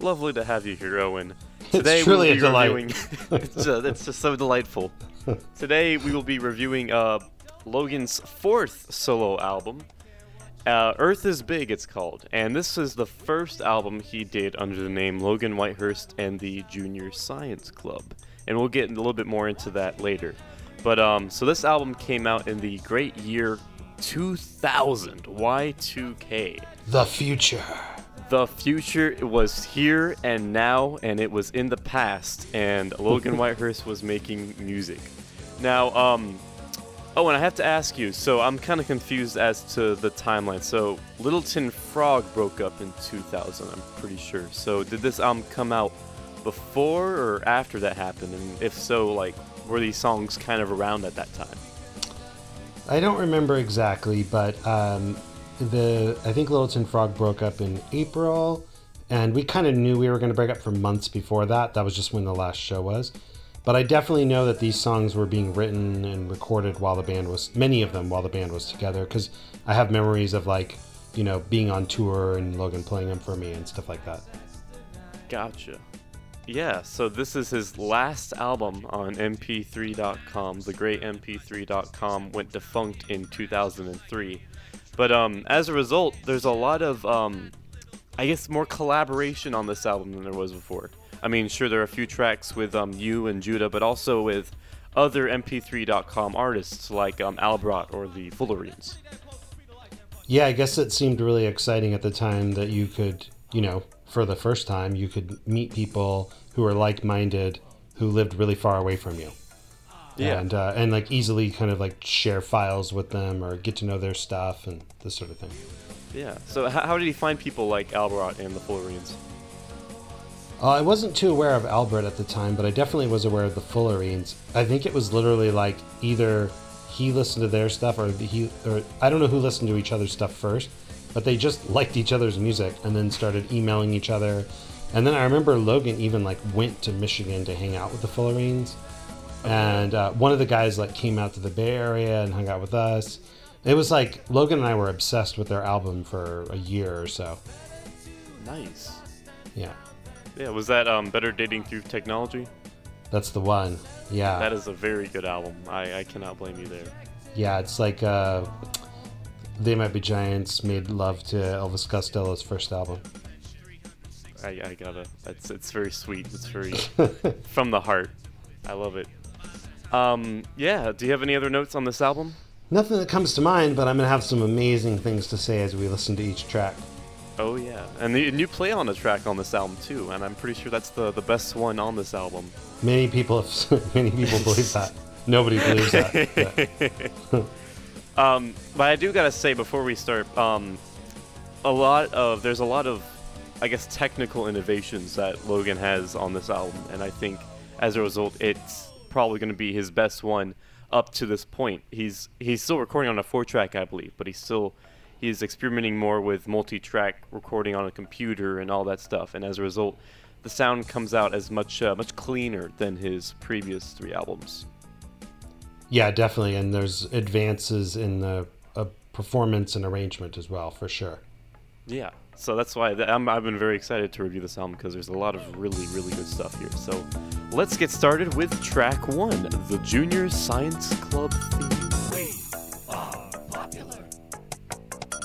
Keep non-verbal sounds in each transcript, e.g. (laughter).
Lovely to have you here, Owen. It's we'll truly a be delight. reviewing- (laughs) it's, uh, it's just so delightful. (laughs) Today we will be reviewing uh, Logan's fourth solo album. Uh, Earth is Big, it's called, and this is the first album he did under the name Logan Whitehurst and the Junior Science Club, and we'll get a little bit more into that later. But um, so this album came out in the great year 2000, Y2K. The future. The future was here and now, and it was in the past, and Logan (laughs) Whitehurst was making music. Now, um, oh, and I have to ask you. So I'm kind of confused as to the timeline. So Little Tin Frog broke up in 2000, I'm pretty sure. So did this album come out before or after that happened? And if so, like, were these songs kind of around at that time? I don't remember exactly, but um, the I think Little Tin Frog broke up in April, and we kind of knew we were going to break up for months before that. That was just when the last show was. But I definitely know that these songs were being written and recorded while the band was many of them while the band was together because I have memories of like you know being on tour and Logan playing them for me and stuff like that. Gotcha. Yeah, so this is his last album on mp3.com. The great mp3.com went defunct in 2003. But um, as a result, there's a lot of, um, I guess, more collaboration on this album than there was before. I mean, sure, there are a few tracks with um, you and Judah, but also with other mp3.com artists like um, Albrot or the Fullerenes. Yeah, I guess it seemed really exciting at the time that you could, you know, for the first time, you could meet people who are like-minded, who lived really far away from you, Yeah. and uh, and like easily kind of like share files with them or get to know their stuff and this sort of thing. Yeah. So h- how did he find people like Albrot and the Fullerenes? Uh, I wasn't too aware of Albert at the time, but I definitely was aware of the Fullerenes. I think it was literally like either he listened to their stuff or he or I don't know who listened to each other's stuff first, but they just (laughs) liked each other's music and then started emailing each other. And then I remember Logan even like went to Michigan to hang out with the Fullerenes, and uh, one of the guys like came out to the Bay Area and hung out with us. It was like Logan and I were obsessed with their album for a year or so. Nice. Yeah, Yeah, was that um, Better Dating Through Technology? that's the one. Yeah. That is a very good album. I, I cannot blame you there. Yeah, it's like uh, They Might Be Giants made love to Elvis Costello's first album. I, I gotta. It's it's very sweet. It's very (laughs) from the heart. I love it. Um, yeah. Do you have any other notes on this album? Nothing that comes to mind, but I'm going to have some amazing things to say as we listen to each track. Oh yeah, and, the, and you play on a track on this album too, and I'm pretty sure that's the the best one on this album. Many people have, (laughs) many people believe that. Nobody believes that. (laughs) but- Um, but I do gotta say before we start, um, a lot of there's a lot of, I guess, technical innovations that Logan has on this album, and I think as a result, it's probably going to be his best one up to this point. He's he's still recording on a four track, I believe, but he's still he's experimenting more with multi-track recording on a computer and all that stuff, and as a result, the sound comes out as much uh, much cleaner than his previous three albums. yeah, definitely. And there's advances in the uh, performance and arrangement as well, for sure. Yeah, so that's why I'm, I've been very excited to review this album because there's a lot of really, really good stuff here. So let's get started with track one The Junior Science Club theme. We are popular.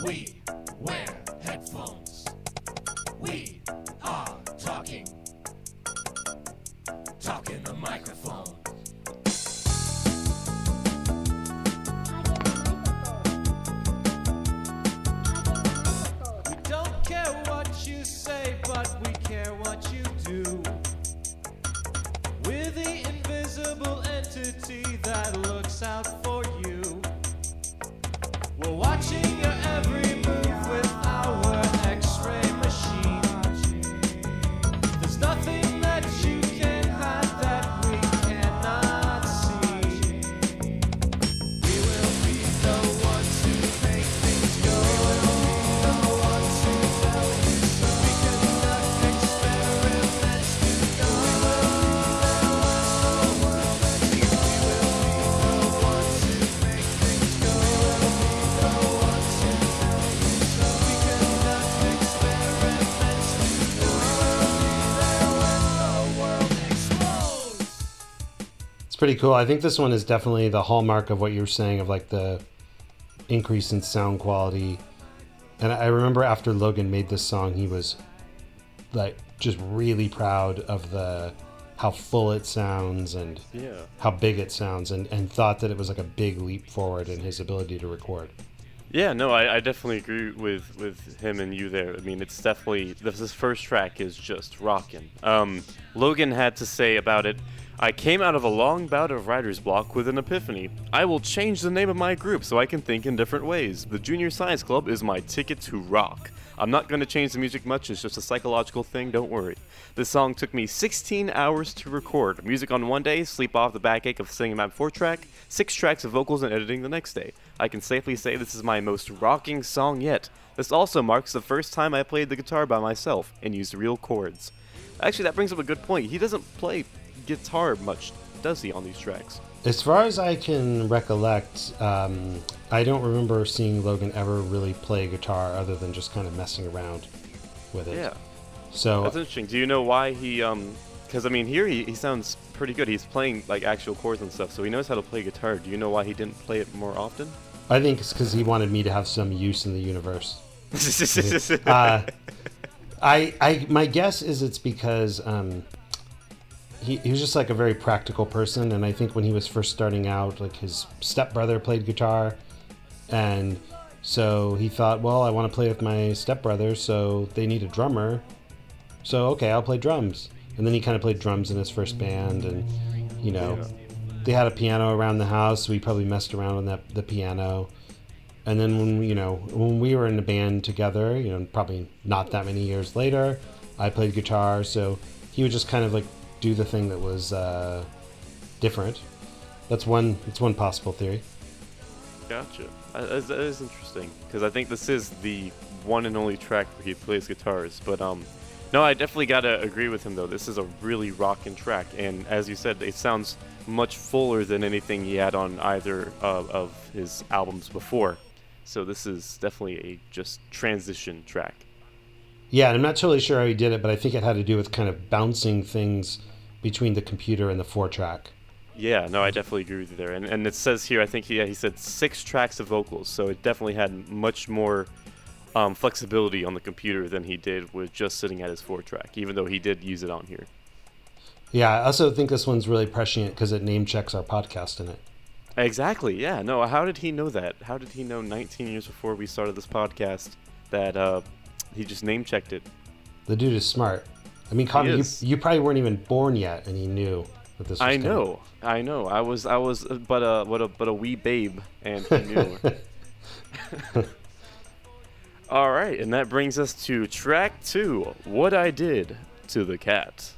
We wear headphones. We are talking. Talking the microphone. Entity that looks out for you. We're watching your every pretty cool. I think this one is definitely the hallmark of what you're saying of like the increase in sound quality. And I remember after Logan made this song, he was like just really proud of the how full it sounds and Yeah. how big it sounds and, and thought that it was like a big leap forward in his ability to record. Yeah, no, I, I definitely agree with, with him and you there. I mean, it's definitely this, this first track is just rocking. Um, Logan had to say about it. I came out of a long bout of writer's block with an epiphany. I will change the name of my group so I can think in different ways. The Junior Science Club is my ticket to rock. I'm not going to change the music much, it's just a psychological thing, don't worry. This song took me 16 hours to record. Music on one day, sleep off the backache of singing my four track, six tracks of vocals and editing the next day. I can safely say this is my most rocking song yet. This also marks the first time I played the guitar by myself and used real chords. Actually, that brings up a good point. He doesn't play guitar much, does he, on these tracks? As far as I can recollect, um, I don't remember seeing Logan ever really play guitar other than just kind of messing around with it. Yeah. So That's interesting. Do you know why he um? Because I mean, here he, he sounds pretty good. He's playing like actual chords and stuff, so he knows how to play guitar. Do you know why he didn't play it more often? I think it's because he wanted me to have some use in the universe. uh, (laughs) I, I, my guess is it's because um, he, he was just like a very practical person, and I think when he was first starting out, like his stepbrother played guitar, and so he thought, well, I want to play with my stepbrother, so they need a drummer, so okay, I'll play drums. And then he kind of played drums in his first band, and you know, Yeah. they had a piano around the house, so he probably messed around on that the piano. And then when you know when we were in a band together, you know, probably not that many years later, I played guitar, so he would just kind of like do the thing that was uh, different. That's one. That's one possible theory. Gotcha. Uh, That is, that is interesting because I think this is the one and only track where he plays guitars. But um, no, I definitely gotta agree with him though. This is a really rocking track, and as you said, it sounds much fuller than anything he had on either uh, of his albums before. So this is definitely a just transition track. Yeah, and I'm not totally sure how he did it, but I think it had to do with kind of bouncing things between the computer and the four track. Yeah, no, I definitely agree with you there. And, and it says here, I think he, yeah, he said six tracks of vocals, so it definitely had much more um, flexibility on the computer than he did with just sitting at his four track, even though he did use it on here. Yeah, I also think this one's really prescient because it name checks our podcast in it. Exactly, yeah. No, how did he know that? How did he know 19 years before we started this podcast that uh, he just name checked it? The dude is smart. I mean, Connor, you, you probably weren't even born yet, and he knew that this was I coming. know, I know. I was, I was, uh, but a, but a, but a wee babe, and he knew. (laughs) All right, and that brings us to track two. What I did to the cat.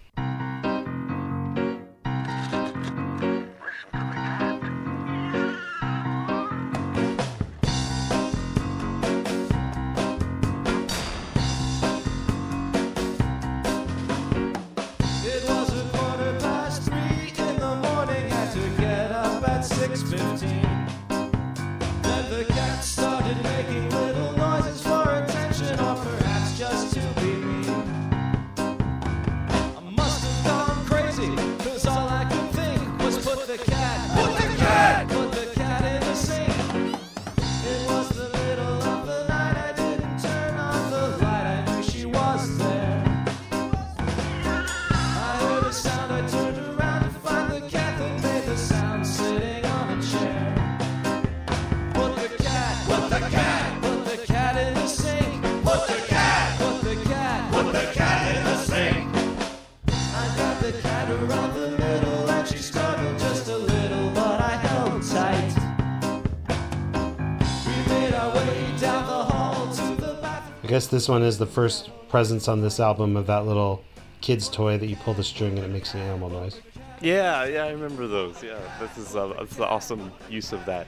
Guess this one is the first presence on this album of that little kid's toy that you pull the string and it makes an animal noise. Yeah, yeah, I remember those. Yeah, this is uh, that's the awesome use of that.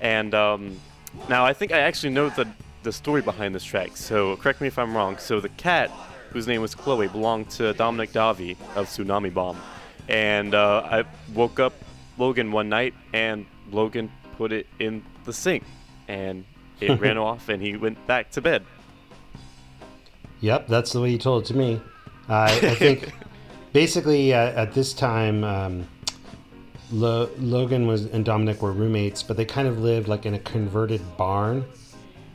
And um, now I think I actually know the the story behind this track. So correct me if I'm wrong. So the cat, whose name was Chloe, belonged to Dominic Davi of Tsunami Bomb. And uh, I woke up Logan one night, and Logan put it in the sink, and it (laughs) ran off, and he went back to bed. Yep, that's the way you told it to me. I, I think (laughs) basically uh, at this time, um, Lo- Logan was and Dominic were roommates, but they kind of lived like in a converted barn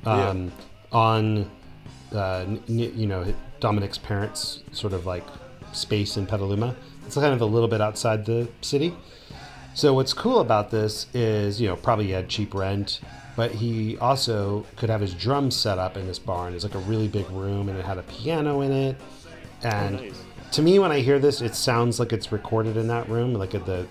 um, on, uh, n- you know, Dominic's parents' sort of like space in Petaluma. It's kind of a little bit outside the city. So what's cool about this is, you know, probably he had cheap rent, but he also could have his drums set up in this barn. It's like a really big room, and it had a piano in it. And nice. to me, when I hear this, it sounds like it's recorded in that room, like at the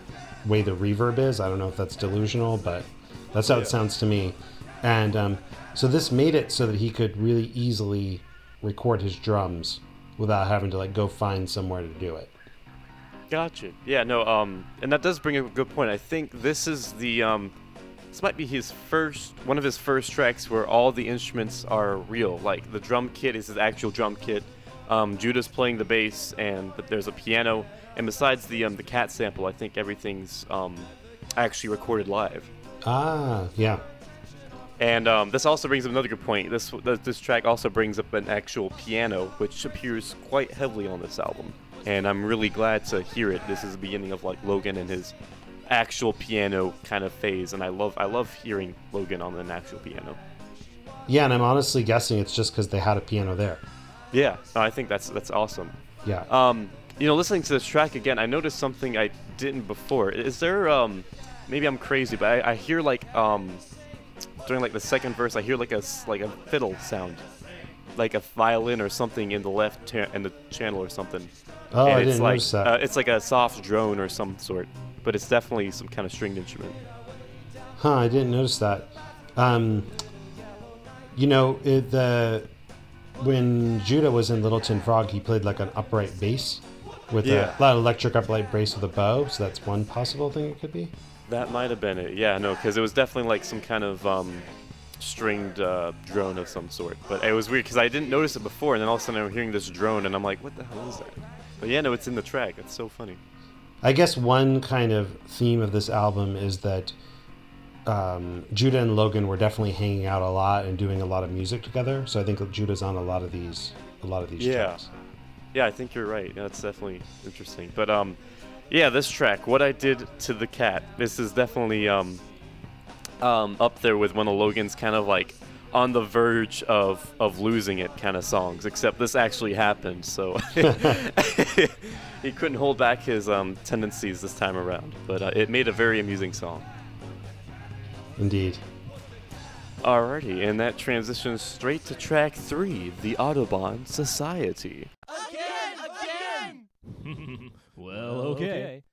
way the reverb is. I don't know if that's delusional, but that's how Yeah. it sounds to me. And um, so this made it so that he could really easily record his drums without having to like go find somewhere to do it. Gotcha. Yeah, no, um, and that does bring up a good point. I think this is the, um, this might be his first, one of his first tracks where all the instruments are real. Like the drum kit is his actual drum kit. Um, Judah's playing the bass, and but there's a piano. And besides the um, the cat sample, I think everything's um, actually recorded live. Ah, yeah. And um, this also brings up another good point. This this track also brings up an actual piano, which appears quite heavily on this album. And I'm really glad to hear it. This is the beginning of like Logan and his actual piano kind of phase, and I love I love hearing Logan on an actual piano. Yeah, and I'm honestly guessing it's just because they had a piano there. Yeah, I think that's that's awesome. Yeah. Um, you know, listening to this track again, I noticed something I didn't before. Is there um, maybe I'm crazy, but I, I hear like um, during like the second verse, I hear like a like a fiddle sound, like a violin or something in the left cha- in the channel or something. oh, and I it's didn't like notice that. Uh, it's like a soft drone or some sort, but it's definitely some kind of stringed instrument. Huh, I didn't notice that. Um, you know, it, the when Judah was in Little Tin Frog, he played like an upright bass with Yeah. a lot of electric upright bass with a bow. So that's one possible thing it could be. That might have been it. Yeah, no, because it was definitely like some kind of um, stringed uh, drone of some sort. But it was weird because I didn't notice it before, and then all of a sudden I'm hearing this drone, and I'm like, what the hell is that? But yeah, no, it's in the track. It's so funny. I guess one kind of theme of this album is that um, Judah and Logan were definitely hanging out a lot and doing a lot of music together. So I think Judah's on a lot of these, a lot of these Yeah. tracks. Yeah, I think you're right. That's definitely interesting. But um, yeah, this track, "What I Did to the Cat," this is definitely um, um, up there with one of Logan's kind of like on the verge of of losing it kind of songs. Except this actually happened, so (laughs) he couldn't hold back his um, tendencies this time around. But uh, it made a very amusing song. Indeed. Alrighty, and that transitions straight to track three, "The Audubon Society." Again, again. (laughs) well, okay.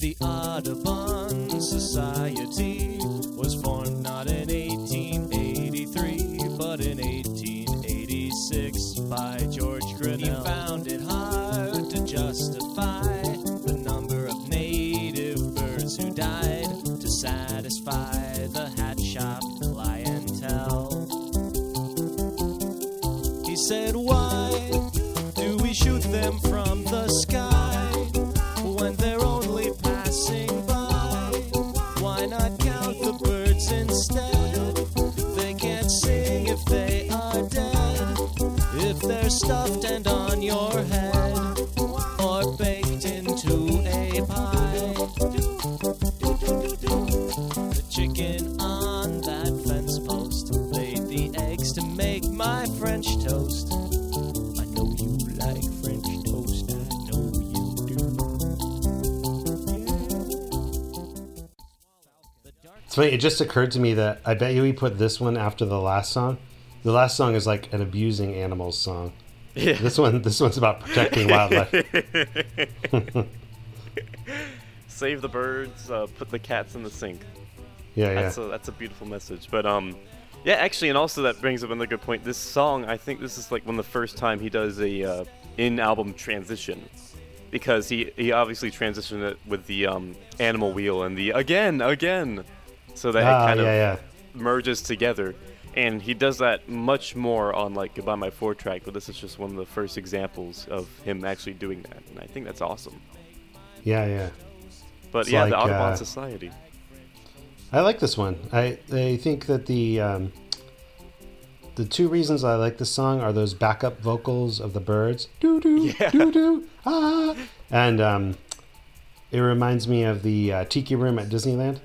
The Audubon Society was formed not in 1883, but in 1886 by George Grinnell. He found it hard to justify the number of native birds who died to satisfy the hat shop clientele. He said, Why do we shoot them stuffed and on your head, or baked into a pie. The chicken on that fence post laid the eggs to make my French toast. I know you like French toast, I know you do. Funny. It just occurred to me that I bet you we put this one after the last song. The last song is like an abusing animals song. Yeah. This one, this one's about protecting wildlife. (laughs) Save the birds, uh, put the cats in the sink. Yeah, yeah. That's a that's a beautiful message. But um, yeah, actually, and also that brings up another good point. This song, I think this is like one of the first time he does a uh, in-album transition, because he he obviously transitioned it with the um animal wheel and the again again, so that Ah, it kind yeah, of yeah. merges together. And he does that much more on like Goodbye My Four track, but this is just one of the first examples of him actually doing that, and I think that's awesome. Yeah, yeah. But It's yeah, the Audubon uh, Society. I like this one. I I think that the um, the two reasons I like this song are those backup vocals of the birds, (laughs) doo doo doo doo ah, and um, it reminds me of the uh, Tiki Room at Disneyland,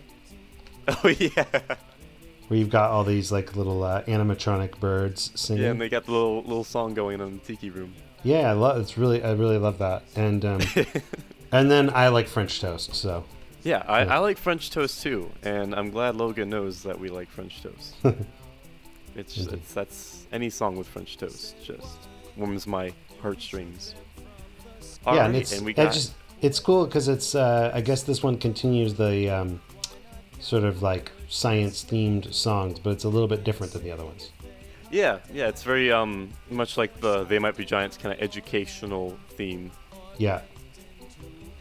(laughs) Oh yeah. Where you've got all these like little uh, animatronic birds singing. Yeah, and they got the little little song going on in the tiki room. Yeah, I love. It's really, I really love that. And um, (laughs) and then I like French toast. So Yeah, I, Yeah. I like French toast too, and I'm glad Logan knows that we like French toast. (laughs) it's, Indeed. it's that's any song with French toast just warms my heartstrings. All yeah, and it's and we got just it's cool because it's. Uh, I guess this one continues the um, sort of like science themed songs, but it's a little bit different than the other ones. yeah, yeah. It's very um much like the They Might Be Giants kind of educational theme, Yeah.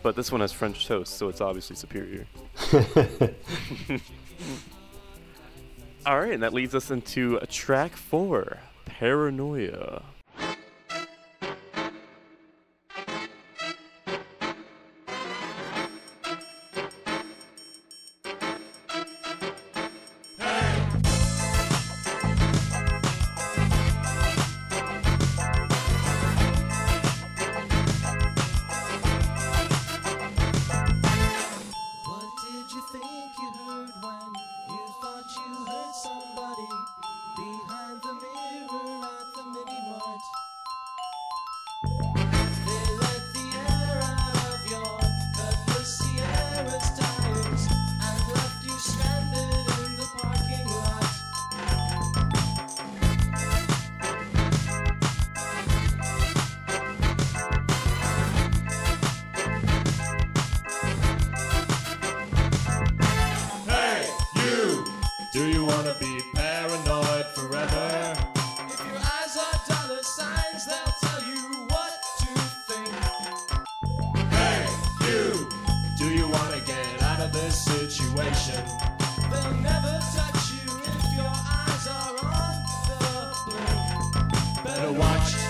but this one has French toast, so it's obviously superior. (laughs) All right, and that leads us into track four, Paranoia. Situation? They'll never touch you if your eyes are on the blink. Better watch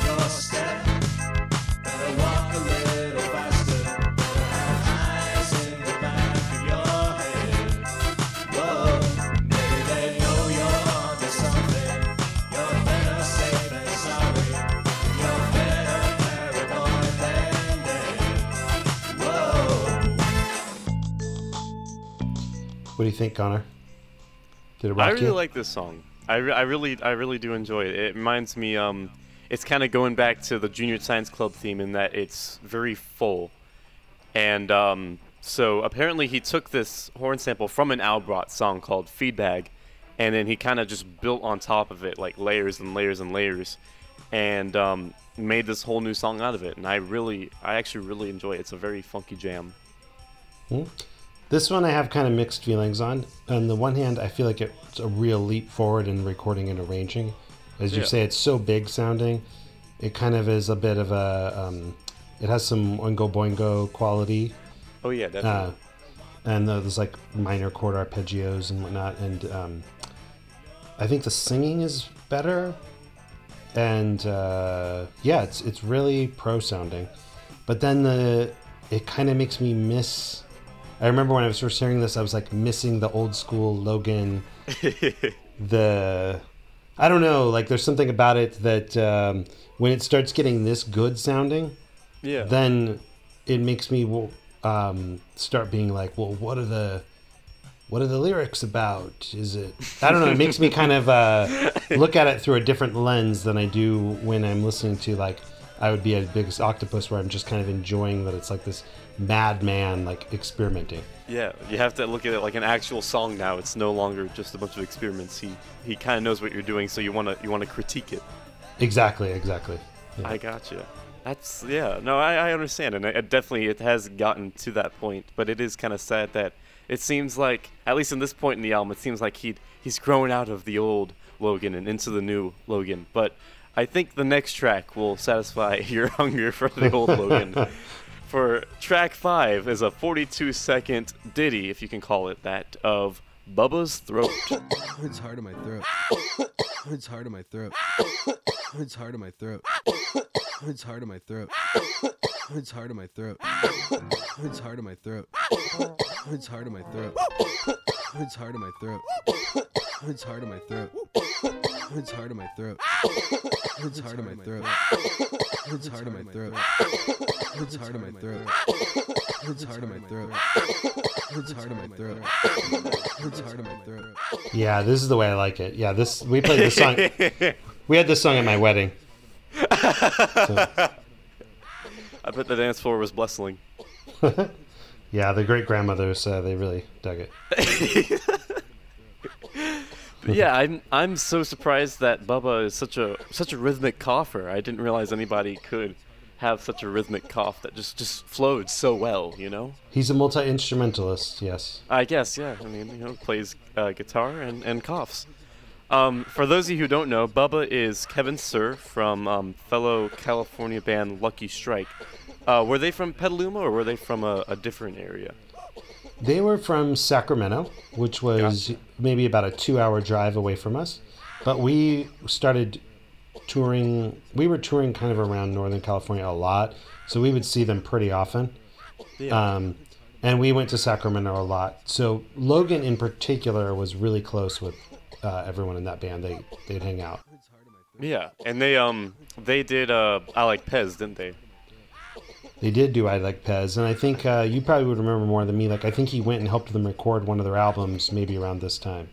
What do you think, Connor? Did it rock I really you? like this song. I, re- I really I really do enjoy it. It reminds me um it's kind of going back to the Junior Science Club theme in that it's very full. And um so apparently he took this horn sample from an Albrot song called Feedback, and then he kind of just built on top of it like layers and layers and layers and um made this whole new song out of it and I really I actually really enjoy it. It's a very funky jam. This one I have kind of mixed feelings on. On the one hand, I feel like it's a real leap forward in recording and arranging. As you Yeah. say, it's so big sounding. It kind of is a bit of a. Um, it has some Oingo Boingo quality, Oh yeah, uh, definitely. and there's like minor chord arpeggios and whatnot. And um, I think the singing is better. And uh, yeah, it's it's really pro sounding. But then the it kind of makes me miss. I remember when I was first hearing this, I was like missing the old school Logan. (laughs) the I don't know, like there's something about it that um, when it starts getting this good sounding, yeah. then it makes me um, start being like, well, what are the what are the lyrics about? Is it? I don't know. It makes me kind of uh, (laughs) look at it through a different lens than I do when I'm listening to like I would be a biggest octopus, where I'm just kind of enjoying that it's like this madman like experimenting. Yeah, you have to look at it like an actual song now. It's no longer just a bunch of experiments. He he kind of knows what you're doing, so you wanna you wanna critique it. Exactly. Exactly. Yeah. I gotcha. That's yeah. No, I, I understand, and I, it definitely it has gotten to that point. But it is kind of sad that it seems like, at least in this point in the album, it seems like he he's grown out of the old Logan and into the new Logan. But I think the next track will satisfy (laughs) your hunger for the old Logan. (laughs) For track five is a 42 second ditty, if you can call it that, of Bubba's Throat. (coughs) It's hard in my throat. It's hard in my throat. It's hard in my throat. It's hard in my throat. It's hard in my throat. It's hard in my throat. It's hard in my throat. It's hard in my throat. It's hard in my throat. It's hard in my throat. It's hard in my throat. It's hard in my throat. It's hard in my throat. It's hard in my throat. It's hard in my throat. It's hard in my throat. Yeah, this is the way I like it. Yeah, this we played this song. we had this song at my wedding. So, (laughs) I bet the dance floor was bustling. (laughs) yeah, the great grandmothers uh, they really dug it. (laughs) Yeah, I'm I'm so surprised that Bubba is such a such a rhythmic cougher. I didn't realize anybody could have such a rhythmic cough that just just flowed so well. You know. He's a multi instrumentalist. Yes. I guess, yeah. I mean, you know, plays uh, guitar and, and coughs. Um, for those of you who don't know, Bubba is Kevin Sir from um, fellow California band Lucky Strike. Uh, were they from Petaluma or were they from a, a different area? They were from Sacramento, which was maybe about a two-hour drive away from us. But we started touring. We were touring kind of around Northern California a lot, so we would see them pretty often. Um, and we went to Sacramento a lot. So Logan, in particular, was really close with uh, everyone in that band. They they'd hang out. Yeah, and they um they did uh I like Pez, didn't they? They did do I Like Pez, and I think uh, you probably would remember more than me. Like I think he went and helped them record one of their albums maybe around this time.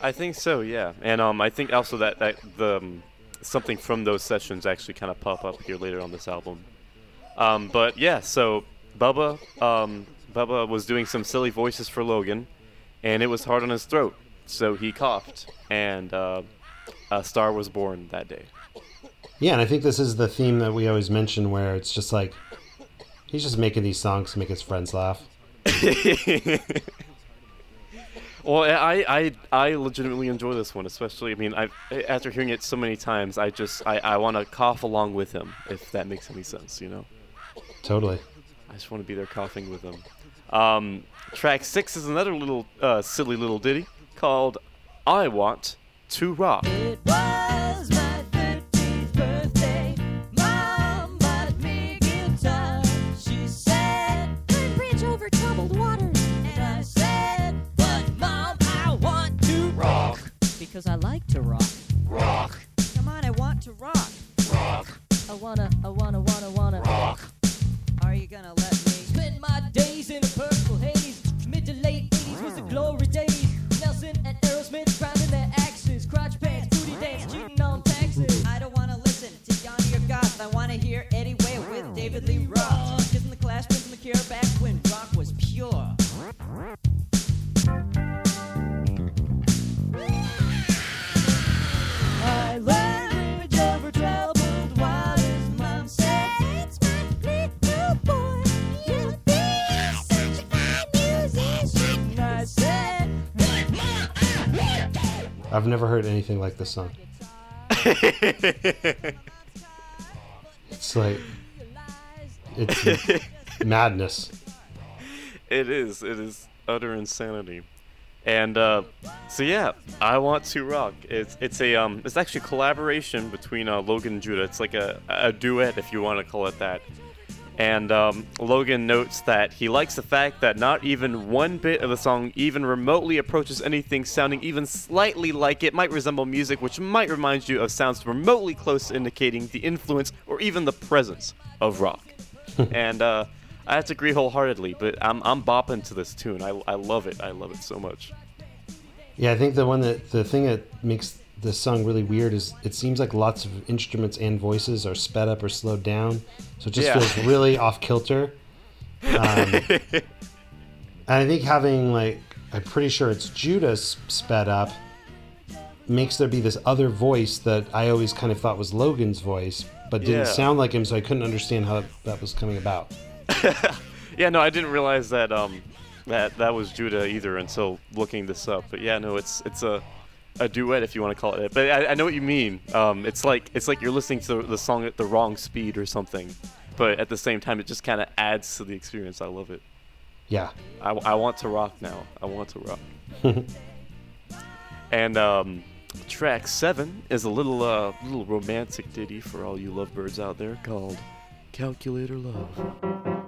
I think so, yeah. And um I think also that that the um, something from those sessions actually kind of pop up here later on this album. Um, but yeah, so Bubba um Bubba was doing some silly voices for Logan, and it was hard on his throat, so he coughed, and uh, a star was born that day. Yeah, and I think this is the theme that we always mention, where it's just like he's just making these songs to make his friends laugh. (laughs) Well, I, I, I legitimately enjoy this one, especially. I mean, I after hearing it so many times, I just I, I want to cough along with him, if that makes any sense, you know. Totally. I just want to be there coughing with him. Um, track six is another little uh, silly little ditty called "I Want to Rock." Because I like to rock. Rock. Come on, I want to rock. Rock. I wanna, I wanna, wanna, wanna rock. Are you gonna let me spend my days in a purple haze? Mid to late 80s was the glory days. I've never heard anything like this song. (laughs) It's like it's madness. It is. It is utter insanity. And uh, so yeah, I want to rock. It's it's a um it's actually a collaboration between uh, Logan and Judah. It's like a a duet if you want to call it that. And um, Logan notes that he likes the fact that not even one bit of the song even remotely approaches anything sounding even slightly like it might resemble music which might remind you of sounds remotely close indicating the influence or even the presence of rock. (laughs) and uh, I have to agree wholeheartedly, but I'm, I'm bopping to this tune. I, I love it. I love it so much. Yeah, I think the one that the thing that makes this song really weird is it seems like lots of instruments and voices are sped up or slowed down, so it just Yeah. feels really (laughs) off kilter. Um, and I think having like I'm pretty sure it's Judah's sped up makes there be this other voice that I always kind of thought was Logan's voice, but didn't Yeah. sound like him, so I couldn't understand how that was coming about. (laughs) Yeah, no, I didn't realize that um that that was Judah either until looking this up. But yeah, no, it's it's a a duet if you want to call it. that. But I, I know what you mean. Um, it's like it's like you're listening to the song at the wrong speed or something. But at the same time, it just kind of adds to the experience. I love it. Yeah, I, I want to rock now. I want to rock. (laughs) and um, track seven is a little uh, little romantic ditty for all you lovebirds out there called "Calculator Love."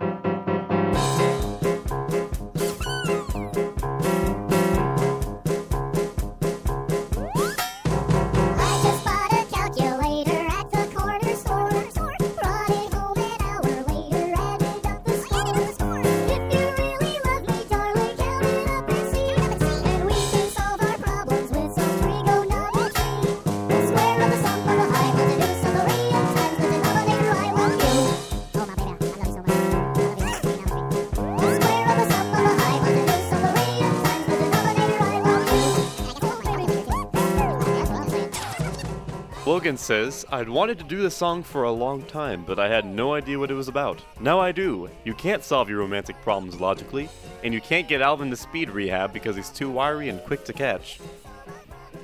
Logan says, I'd wanted to do this song for a long time, but I had no idea what it was about. Now I do. You can't solve your romantic problems logically, and you can't get Alvin to speed rehab because he's too wiry and quick to catch.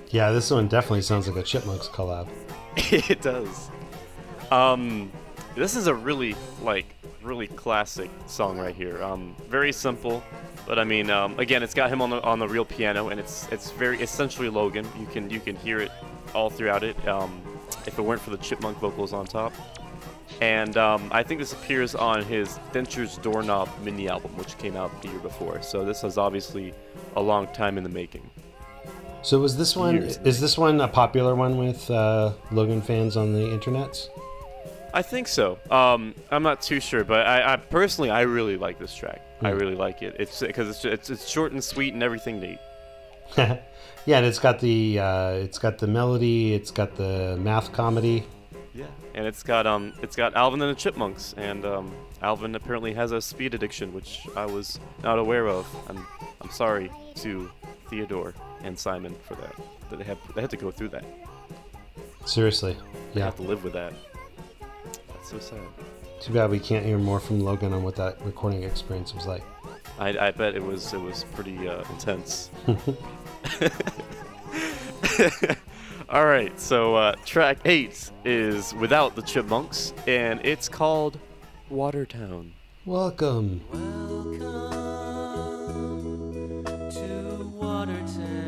Yeah, this one definitely sounds like a Chipmunks collab. (laughs) it does. Um, this is a really like really classic song right here. Um, very simple, but I mean, um, again, it's got him on the on the real piano, and it's it's very essentially Logan. You can you can hear it all throughout it. Um, if it weren't for the chipmunk vocals on top, and um, I think this appears on his Denture's Doorknob mini album, which came out the year before. So this is obviously a long time in the making. So was this one? Years. Is this one a popular one with uh, Logan fans on the internets? I think so. Um, I'm not too sure, but I, I personally I really like this track. I Hmm. really like it. It's because it's, it's it's short and sweet and everything neat. (laughs) yeah, and it's got the uh, it's got the melody, it's got the math comedy. Yeah, and it's got um it's got Alvin and the Chipmunks, and um, Alvin apparently has a speed addiction, which I was not aware of. I'm I'm sorry to Theodore and Simon for that. That they had they had to go through that. Seriously, They yeah. have to live with that. That's so sad. Too bad we can't hear more from Logan on what that recording experience was like. I, I bet it was it was pretty uh, intense. (laughs) (laughs) All right, so uh, track eight is without the chipmunks, and it's called Watertown. Welcome. Welcome to Watertown,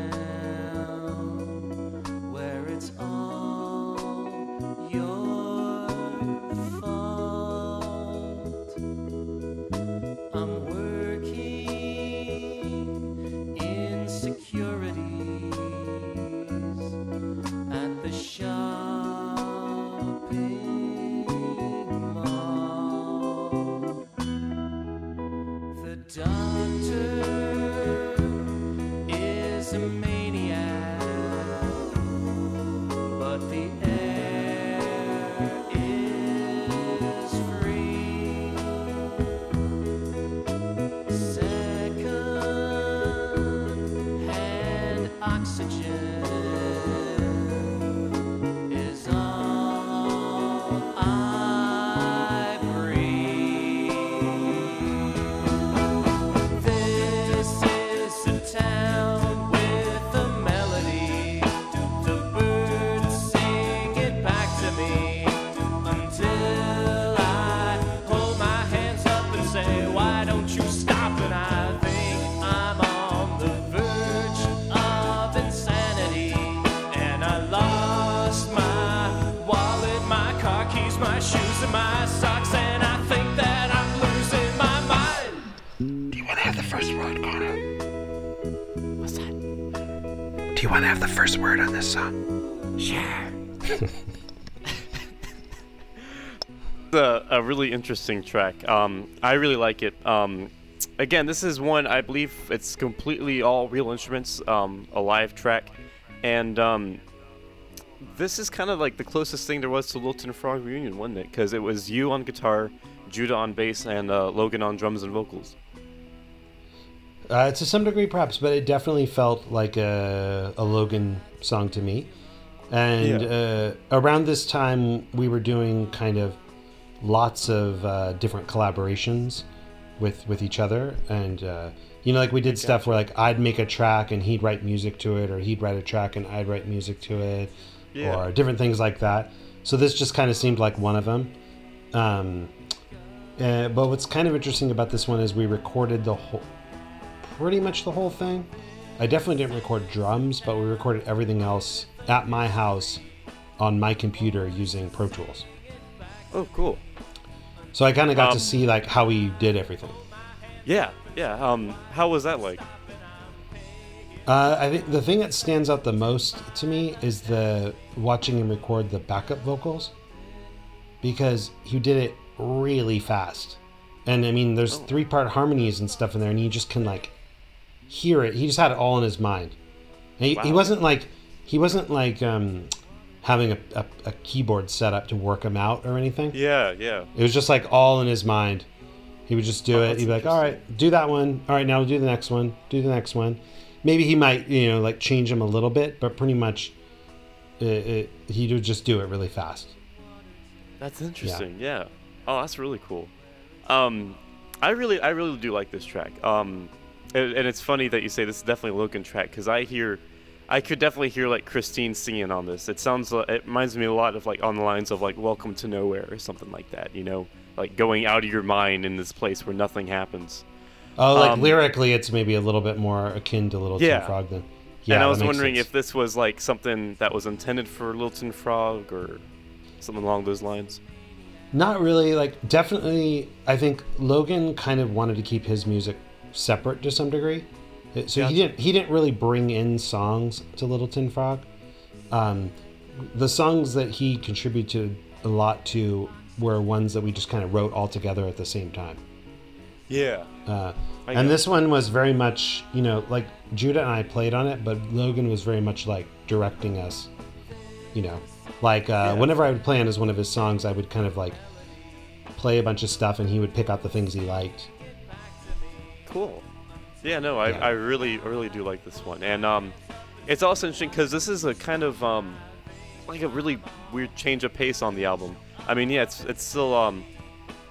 first word on this song? a, (laughs) a really interesting track. Um, I really like it. Um, again, this is one I believe it's completely all real instruments, um, a live track, and um, this is kind of like the closest thing there was to Little Tin Frog reunion, wasn't it? Because it was you on guitar, Judah on bass, and uh, Logan on drums and vocals. Uh, to some degree, perhaps, but it definitely felt like a, a Logan song to me. And Yeah. uh, around this time, we were doing kind of lots of uh, different collaborations with with each other, and uh, you know, like we did stuff where like I'd make a track and he'd write music to it, or he'd write a track and I'd write music to it, Yeah. or different things like that. So this just kind of seemed like one of them. Um, uh, but what's kind of interesting about this one is we recorded the whole, pretty much the whole thing. I definitely didn't record drums, but we recorded everything else at my house on my computer using Pro Tools. Oh, cool. So I kind of got Um, to see like how we did everything. Yeah, yeah. Um, how was that like? Uh, I think the thing that stands out the most to me is the watching him record the backup vocals because he did it really fast. And I mean, there's three part harmonies and stuff in there, and you just can like hear it. He just had it all in his mind. He, he wasn't like he wasn't like um, having a, a, a keyboard set up to work him out or anything. Yeah, yeah. It was just like all in his mind. He would just do Oh, it. He'd be like, "All right, do that one. All right, now we'll do the next one. Do the next one." Maybe he might, you know, like change him a little bit, but pretty much, it, it, he would just do it really fast. That's interesting. Yeah. Oh, that's really cool. Um, I really, I really do like this track. Um, and, and it's funny that you say this is definitely a Logan track because I hear, I could definitely hear like Christine singing on this. It sounds, li- it reminds me a lot of like on the lines of like Welcome to Nowhere or something like that. You know, like going out of your mind in this place where nothing happens. Oh, like Um, lyrically, it's maybe a little bit more akin to Little Yeah. Tin Frog then. Yeah, and I was wondering sense. if this was like something that was intended for Little Tin Frog or something along those lines. Not really. Like, definitely, I think Logan kind of wanted to keep his music separate to some degree. So Gotcha. he didn't he didn't really bring in songs to Little Tin Frog. Um, the songs that he contributed a lot to were ones that we just kind of wrote all together at the same time. Yeah. Uh, and this one was very much, you know, like Judah and I played on it, but Logan was very much like directing us. You know, like uh, Yeah. whenever I would play on as one of his songs, I would kind of like play a bunch of stuff, and he would pick out the things he liked. Cool. Yeah, no, I, Yeah. I really, I really do like this one, and um, it's also interesting because this is a kind of um, like a really weird change of pace on the album. I mean, yeah, it's it's still um,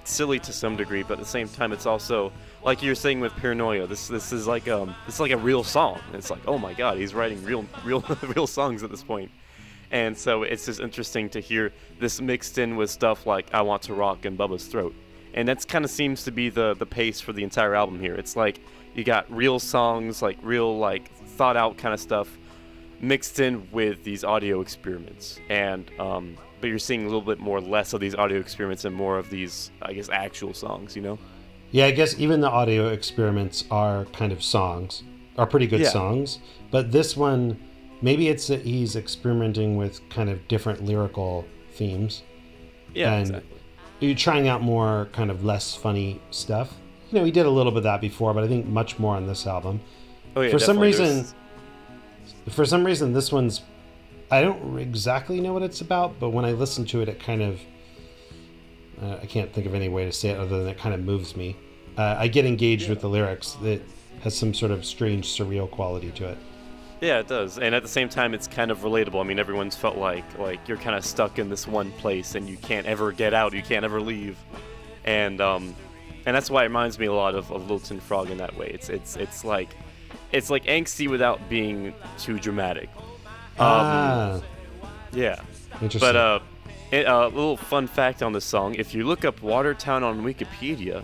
silly to some degree, but at the same time, it's also like you're saying with Paranoia. This this is like um, it's like a real song. It's like, oh my God, he's writing real, (laughs) real, real songs at this point. And so it's just interesting to hear this mixed in with stuff like I Want to Rock and Bubba's Throat. And that's kind of seems to be the the pace for the entire album here. It's like you got real songs, like real like thought out kind of stuff mixed in with these audio experiments. And um but you're seeing a little bit more less of these audio experiments and more of these I guess actual songs, you know? Yeah, I guess even the audio experiments are kind of songs, are pretty good Yeah. songs. But this one, maybe it's that he's experimenting with kind of different lyrical themes. Yeah, and exactly. You're trying out more kind of less funny stuff. You know, he did a little bit of that before, but I think much more on this album. Oh yeah, for some reason, for some reason, this one's I don't exactly know what it's about, but when I listen to it, it kind of uh, I can't think of any way to say it other than it kind of moves me. Uh, I get engaged with the lyrics. It has some sort of strange, surreal quality to it. Yeah, it does. And at the same time, it's kind of relatable. I mean, everyone's felt like like you're kind of stuck in this one place and you can't ever get out. You can't ever leave. And um, and that's why it reminds me a lot of, of Little Tin Frog in that way. It's it's it's like it's like angsty without being too dramatic. ah, Yeah. interesting. But uh, a uh, little fun fact on this song: if you look up Watertown on Wikipedia,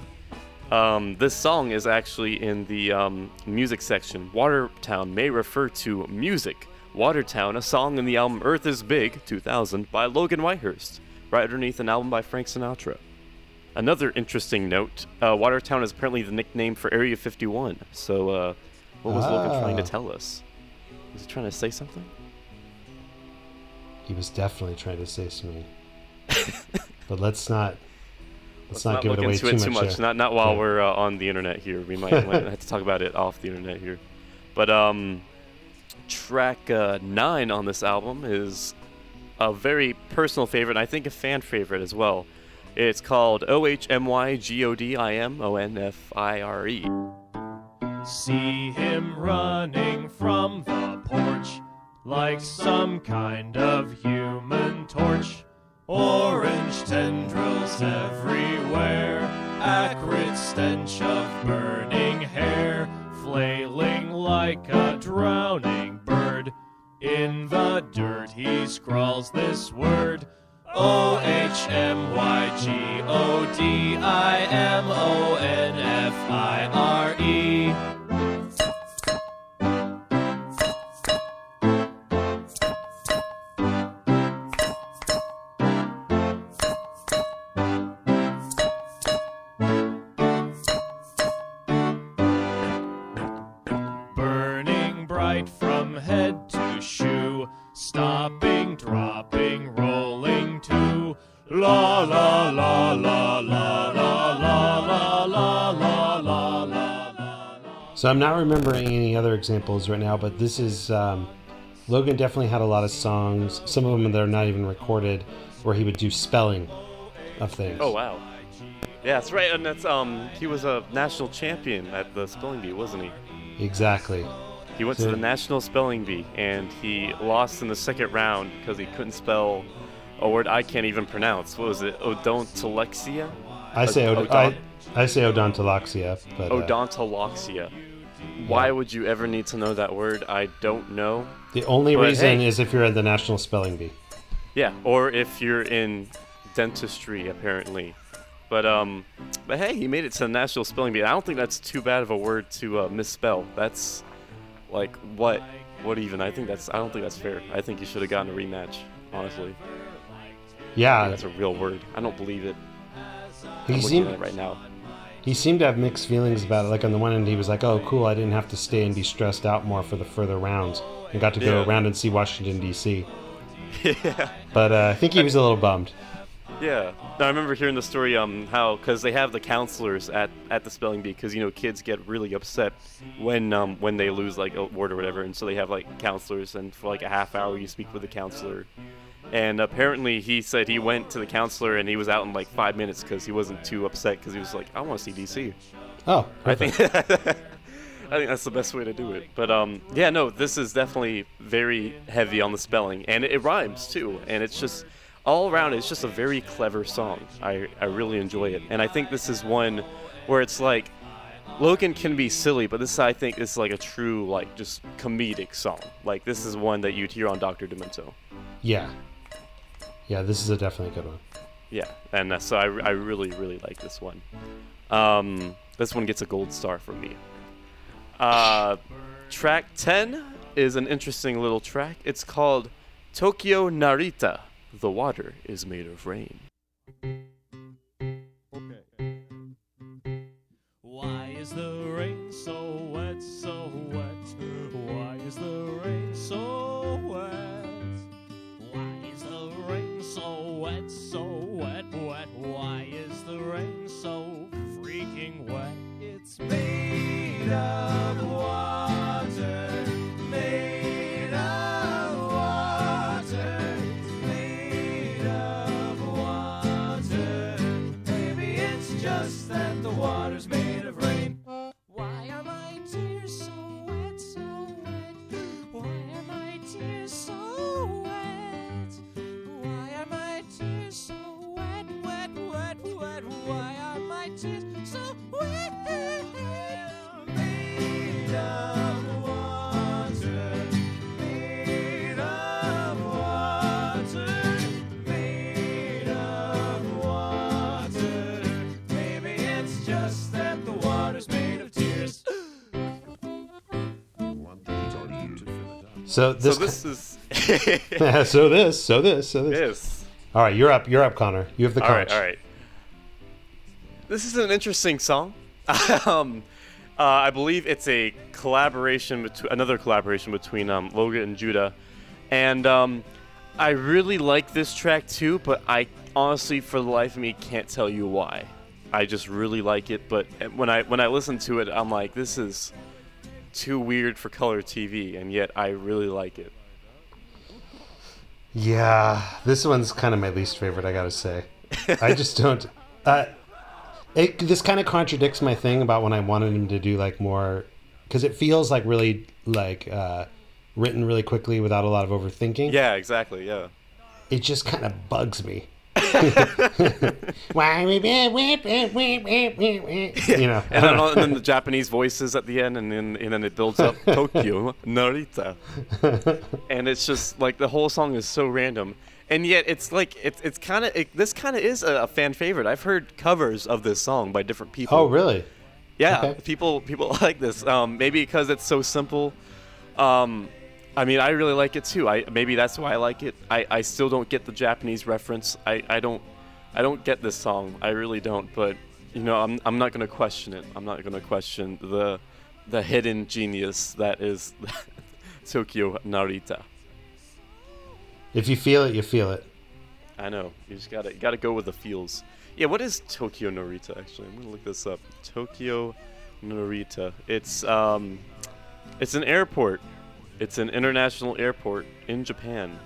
um, this song is actually in the um, music section. Watertown may refer to music. Watertown, a song in the album Earth is Big 2000 by Logan Whitehurst, right underneath an album by Frank Sinatra. Another interesting note uh, Watertown is apparently the nickname for Area 51. So, uh, what was Logan trying to Ah. tell us? Was he trying to say something? he was definitely trying to say something. (laughs) but let's not let's, not, not give look it away into too it too much. much. Not not while Yeah. we're uh, on the internet here. We might, might (laughs) have to talk about it off the internet here. But um, track uh, nine on this album is a very personal favorite, and I think a fan favorite as well. It's called O H M Y G O D I M O N F I R E. See him running from the porch like some kind of human torch. Orange tendrils everywhere, acrid stench of burning hair, flailing like a drowning bird. In the dirt he scrawls this word O H M Y G O D I M O N F I R E. Burning bright from head to shoe, stopping, dropping, rolling to la la la la la la la la la la la la. So I'm not remembering any other examples right now, but this is um, Logan definitely had a lot of songs. Some of them that are not even recorded, where he would do spelling of things. Oh wow. Yeah, that's right, and that's um he was a national champion at the spelling bee, wasn't he? exactly. He went to the National Spelling Bee and he lost in the second round because he couldn't spell a word I can't even pronounce. What was it? Odontalexia? I say Od- od- I, I say odontoloxia, but uh, Odontoloxia. Why Yeah. would you ever need to know that word? I don't know. the only but reason hey. is if you're at the National Spelling Bee. Yeah, or if you're in dentistry, apparently. But um, but hey, he made it to the National Spelling Bee. I don't think that's too bad of a word to uh, misspell. That's like what, what even? I think that's. I don't think that's fair. I think you should have gotten a rematch. Honestly, Yeah, that's a real word. I don't believe it. he I'm seemed right now. he seemed to have mixed feelings about it. Like on the one end, he was like, "Oh, cool, I didn't have to stay and be stressed out more for the further rounds, and got to go Yeah. around and see Washington D.C." (laughs) yeah. But uh, I think he was a little bummed. Yeah, No, I remember hearing the story um how because they have the counselors at at the spelling bee because you know kids get really upset when um when they lose like a word or whatever and so they have like counselors and for like a half hour you speak with the counselor and apparently he said he went to the counselor and he was out in like five minutes because he wasn't too upset because he was like I want to see DC Oh, I think (laughs) I think that's the best way to do it. But um, yeah, no, this is definitely very heavy on the spelling, and it, it rhymes too. And it's just all around, it's just a very clever song. I I really enjoy it, and I think this is one where it's like Logan can be silly, but this I think is like a true like just comedic song. Like this is one that you'd hear on Doctor Demento. yeah, yeah. This is a definitely good one. Yeah, and uh, so I, I really really like this one. Um, this one gets a gold star from me. Uh, track 10 is an interesting little track. It's called Tokyo Narita. The water is made of rain. Why is the rain so wet, so wet? Why is the rain so wet? Why is the rain so wet, so wet, wet? Why is the rain so freaking wet? It's made of water, that the water's made of rain. So So this, this is. (laughs) so this, so this, so this. yes. All right, you're up. You're up, Connor. You have the all right, all right. This is an interesting song. (laughs) um, uh, I believe it's a collaboration between another collaboration between um, Logan and Judah, and um, I really like this track too. But I honestly, for the life of me, can't tell you why. I just really like it, but when I when I listen to it, I'm like, this is too weird for color TV, and yet I really like it. Yeah, this one's kind of my least favorite. I gotta say, I just (laughs) don't. Uh, it, this kind of contradicts my thing about when I wanted him to do like more, because it feels like really like uh, written really quickly without a lot of overthinking. Yeah, exactly. Yeah. It just kind of bugs me. Why (laughs) we (laughs) you know? And then, and then the Japanese voices at the end, and then and then it builds up (laughs) Tokyo Narita, and it's just like the whole song is so random, and yet it's like it's it's kind of it, this kind of is a, a fan favorite. I've heard covers of this song by different people. oh, really? Yeah, Okay. people people like this. Um, maybe because it's so simple. Um, I mean, I really like it too. I maybe that's why I like it. I, I still don't get the Japanese reference. I, I don't I don't get this song. I really don't. But you know, I'm I'm not gonna question it. I'm not gonna question the the hidden genius that is (laughs) Tokyo Narita. If you feel it, you feel it. I know. You just gotta you gotta go with the feels. Yeah, what is Tokyo Narita actually? I'm gonna look this up. Tokyo Narita. It's um it's an airport. It's an international airport in Japan.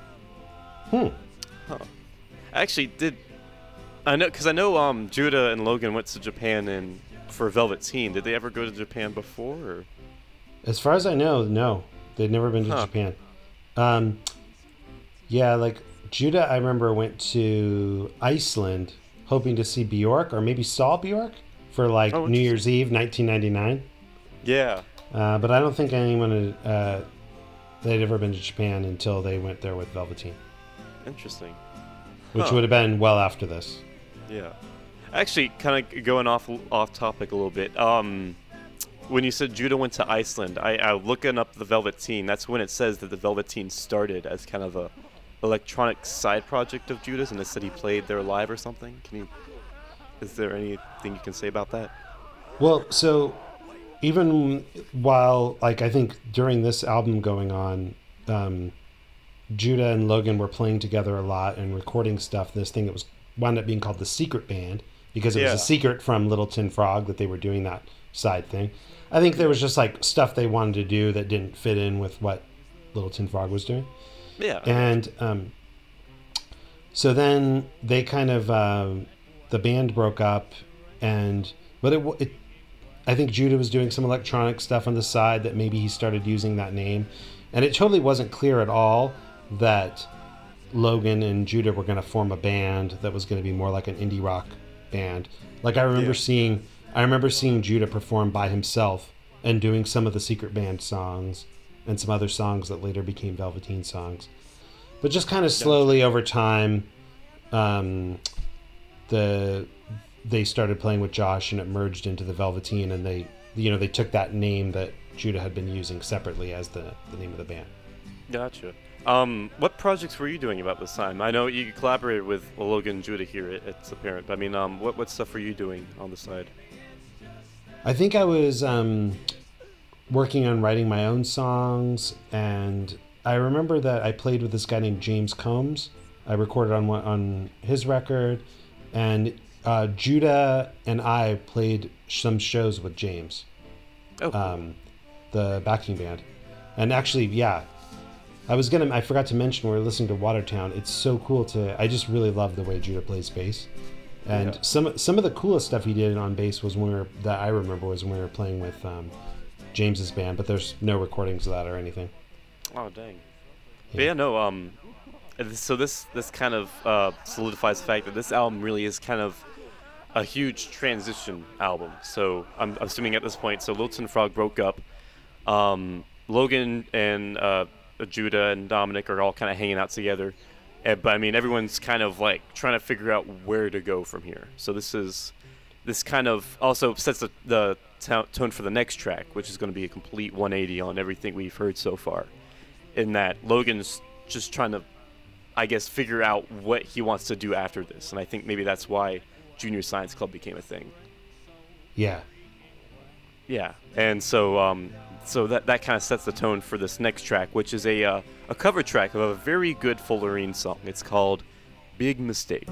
Hmm. Huh. Actually did I know cuz I know um Judah and Logan went to Japan in for Velvet Teen. Did they ever go to Japan before or As far as I know, no, they'd never been to Huh. Japan. Um, yeah, like Judah, I remember went to Iceland hoping to see Bjork or maybe saw Bjork for like Oh, New Year's Eve, 1999. Yeah. Uh, but I don't think anyone had, uh, they'd ever been to Japan until they went there with Velvet Teen, Interesting. which Huh. would have been well after this. Yeah. Actually, kind of going off off topic a little bit. Um, when you said Judah went to Iceland, I, I looking up the Velvet Teen. That's when it says that the Velvet Teen started as kind of a electronic side project of Judah's, and it said he played there live or something. Can you? Is there anything you can say about that? Well, so even while like I think during this album going on, um, Judah and Logan were playing together a lot and recording stuff. This thing that was wound up being called the Secret Band because it Yeah. was a secret from Little Tin Frog that they were doing that side thing. I think there was just like stuff they wanted to do that didn't fit in with what Little Tin Frog was doing. Yeah. And um, so then they kind of um, the band broke up, and but it, it I think Judah was doing some electronic stuff on the side that maybe he started using that name, and it totally wasn't clear at all that Logan and Judah were going to form a band that was going to be more like an indie rock band. Like I remember Yeah. seeing I remember seeing Judah perform by himself and doing some of the Secret Band songs and some other songs that later became Velvet Teen songs. But just kind of slowly over time, um, the they started playing with Josh and it merged into the Velvet Teen, and they you know they took that name that Judah had been using separately as the, the name of the band. Gotcha. Um, what projects were you doing about this time? I know you collaborated with Logan and Judah here. It, it's apparent. But I mean, um, what what stuff were you doing on the side? I think I was um, working on writing my own songs, and I remember that I played with this guy named James Combs. I recorded on on his record, and uh, Judah and I played some shows with James, Oh, um, the backing band. And actually, yeah, I was gonna. I forgot to mention we were listening to Watertown. It's so cool to. I just really love the way Judah plays bass. And Yeah. some some of the coolest stuff he did on bass was when we were that I remember was when we were playing with um, James's band, but there's no recordings of that or anything. Oh dang. But yeah, no. Um, so this this kind of uh, solidifies the fact that this album really is kind of a huge transition album. So I'm assuming at this point, so Little Tin Frog broke up. Um, Logan and uh, Judah and Dominic are all kind of hanging out together. Uh, but I mean, everyone's kind of like trying to figure out where to go from here. So this is this kind of also sets the, the to- tone for the next track, which is going to be a complete 180 on everything we've heard so far. In that Logan's just trying to, I guess, figure out what he wants to do after this, and I think maybe that's why Junior Science Club became a thing. Yeah, Yeah, and so um, so that that kind of sets the tone for this next track, which is a uh, a cover track of a very good Fullerene song. It's called "Big Mistake."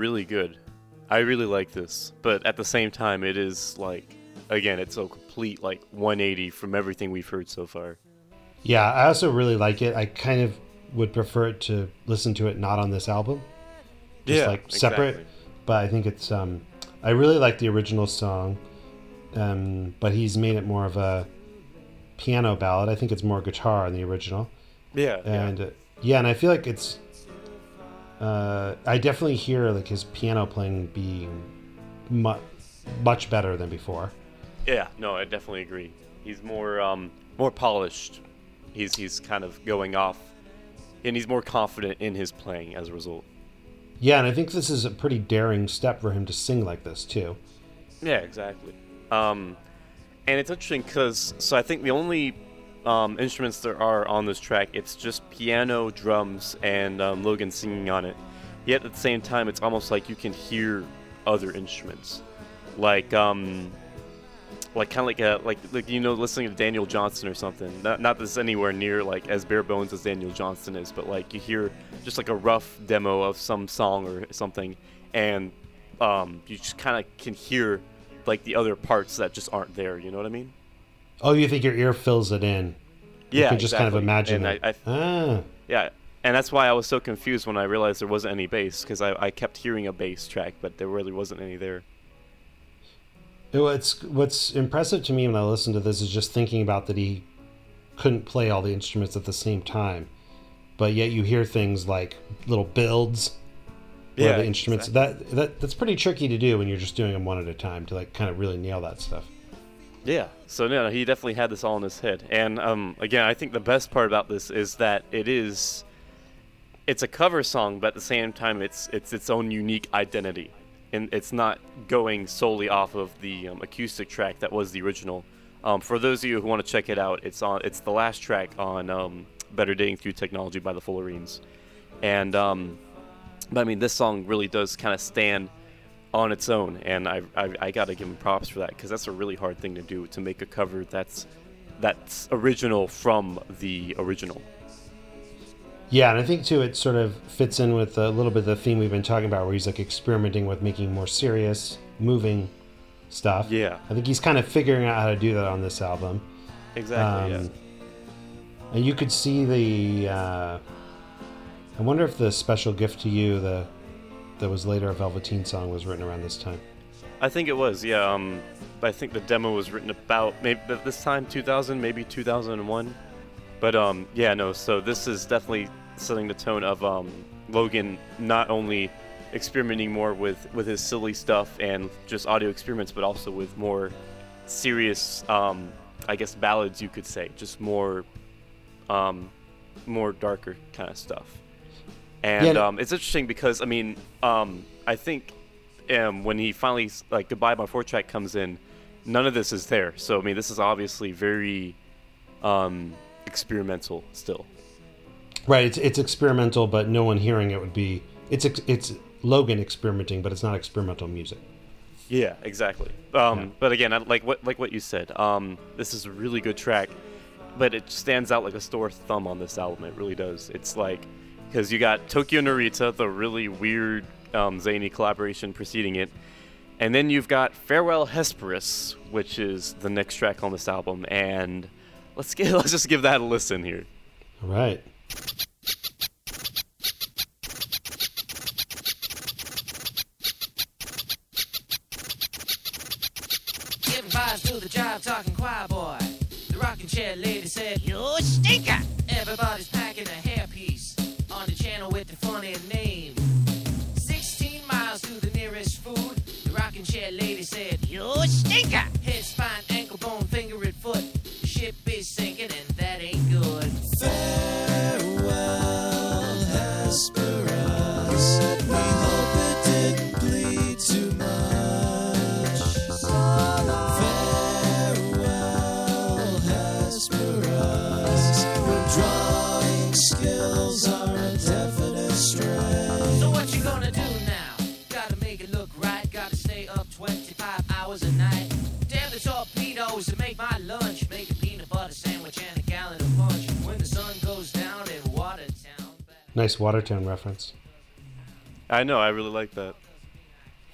Really good. I really like this, but at the same time, it is like, again, it's a complete like 180 from everything we've heard so far. Yeah, I also really like it. I kind of would prefer it to listen to it not on this album, just Yeah, like separate. exactly. But I think it's. Um, I really like the original song, um, but he's made it more of a piano ballad. I think it's more guitar in the original, Yeah, and yeah. uh, yeah, and I feel like it's. Uh, I definitely hear like his piano playing being mu- much better than before. Yeah, no, I definitely agree. He's more um more polished. He's he's kind of going off, and he's more confident in his playing as a result. Yeah, and I think this is a pretty daring step for him to sing like this too. Yeah, exactly. Um, and it's interesting because so I think the only um, instruments there are on this track it's just piano, drums, and um, Logan singing on it. Yet at the same time, it's almost like you can hear other instruments, like um, like kind of like a like like you know listening to Daniel Johnston or something. Not not this anywhere near like as bare bones as Daniel Johnston is, but like you hear just like a rough demo of some song or something, and um, you just kind of can hear like the other parts that just aren't there. You know what I mean? Oh, you think your ear fills it in? Yeah, you can just kind of imagine And it. I, I, ah, yeah, and that's why I was so confused when I realized there wasn't any bass because I, I kept hearing a bass track, but there really wasn't any there. what's what's impressive to me when I listen to this is just thinking about that he couldn't play all the instruments at the same time, but yet you hear things like little builds. where Yeah, the instruments that that that's pretty tricky to do when you're just doing them one at a time to like kind of really nail that stuff. Yeah. So no, he definitely had this all in his head. And um, again, I think the best part about this is that it is, it's a cover song, but at the same time, it's it's its own unique identity, and it's not going solely off of the um, acoustic track that was the original. Um, for those of you who want to check it out, it's on it's the last track on um, "Better Dating Through Technology" by the Fullerenes, and um, but I mean, this song really does kind of stand on its own, and I I, I got to give him props for that because that's a really hard thing to do to make a cover that's that's original from the original. Yeah, and I think too it sort of fits in with a little bit of the theme we've been talking about, where he's like experimenting with making more serious, moving stuff. Yeah. I think he's kind of figuring out how to do that on this album. Exactly. Um, yeah. And you could see the. Uh, I wonder if the special gift to you, the that was later a Velvet Teen song, was written around this time. I think it was. Yeah. Um, I think the demo was written about maybe this time 2000, maybe 2001. But um, yeah, no. So this is definitely setting the tone of um, Logan not only experimenting more with with his silly stuff and just audio experiments, but also with more serious, um, I guess ballads you could say, just more, um, more darker kind of stuff. And Yeah, no- um, it's interesting because I mean, um, I think um, when he finally like goodbye my four track comes in, none of this is there. So I mean, this is obviously very um, experimental still. Right. It's it's experimental, but no one hearing it would be. It's it's Logan experimenting, but it's not experimental music. Yeah, exactly. Um, Yeah. But again, I, like what like what you said, um, this is a really good track, but it stands out like a sore thumb on this album. It really does. It's like because you got Tokyo Narita, the really weird um, zany collaboration preceding it, and then you've got Farewell Hesperus, which is the next track on this album, and let's get (laughs) let's just give that a listen here. All right. To the job, talking choir boy. The rocking chair lady said, You stinker! Everybody's packing a name. 16 miles to the nearest food. The rocking chair lady said, Nice Watertown reference. I know, I really like that.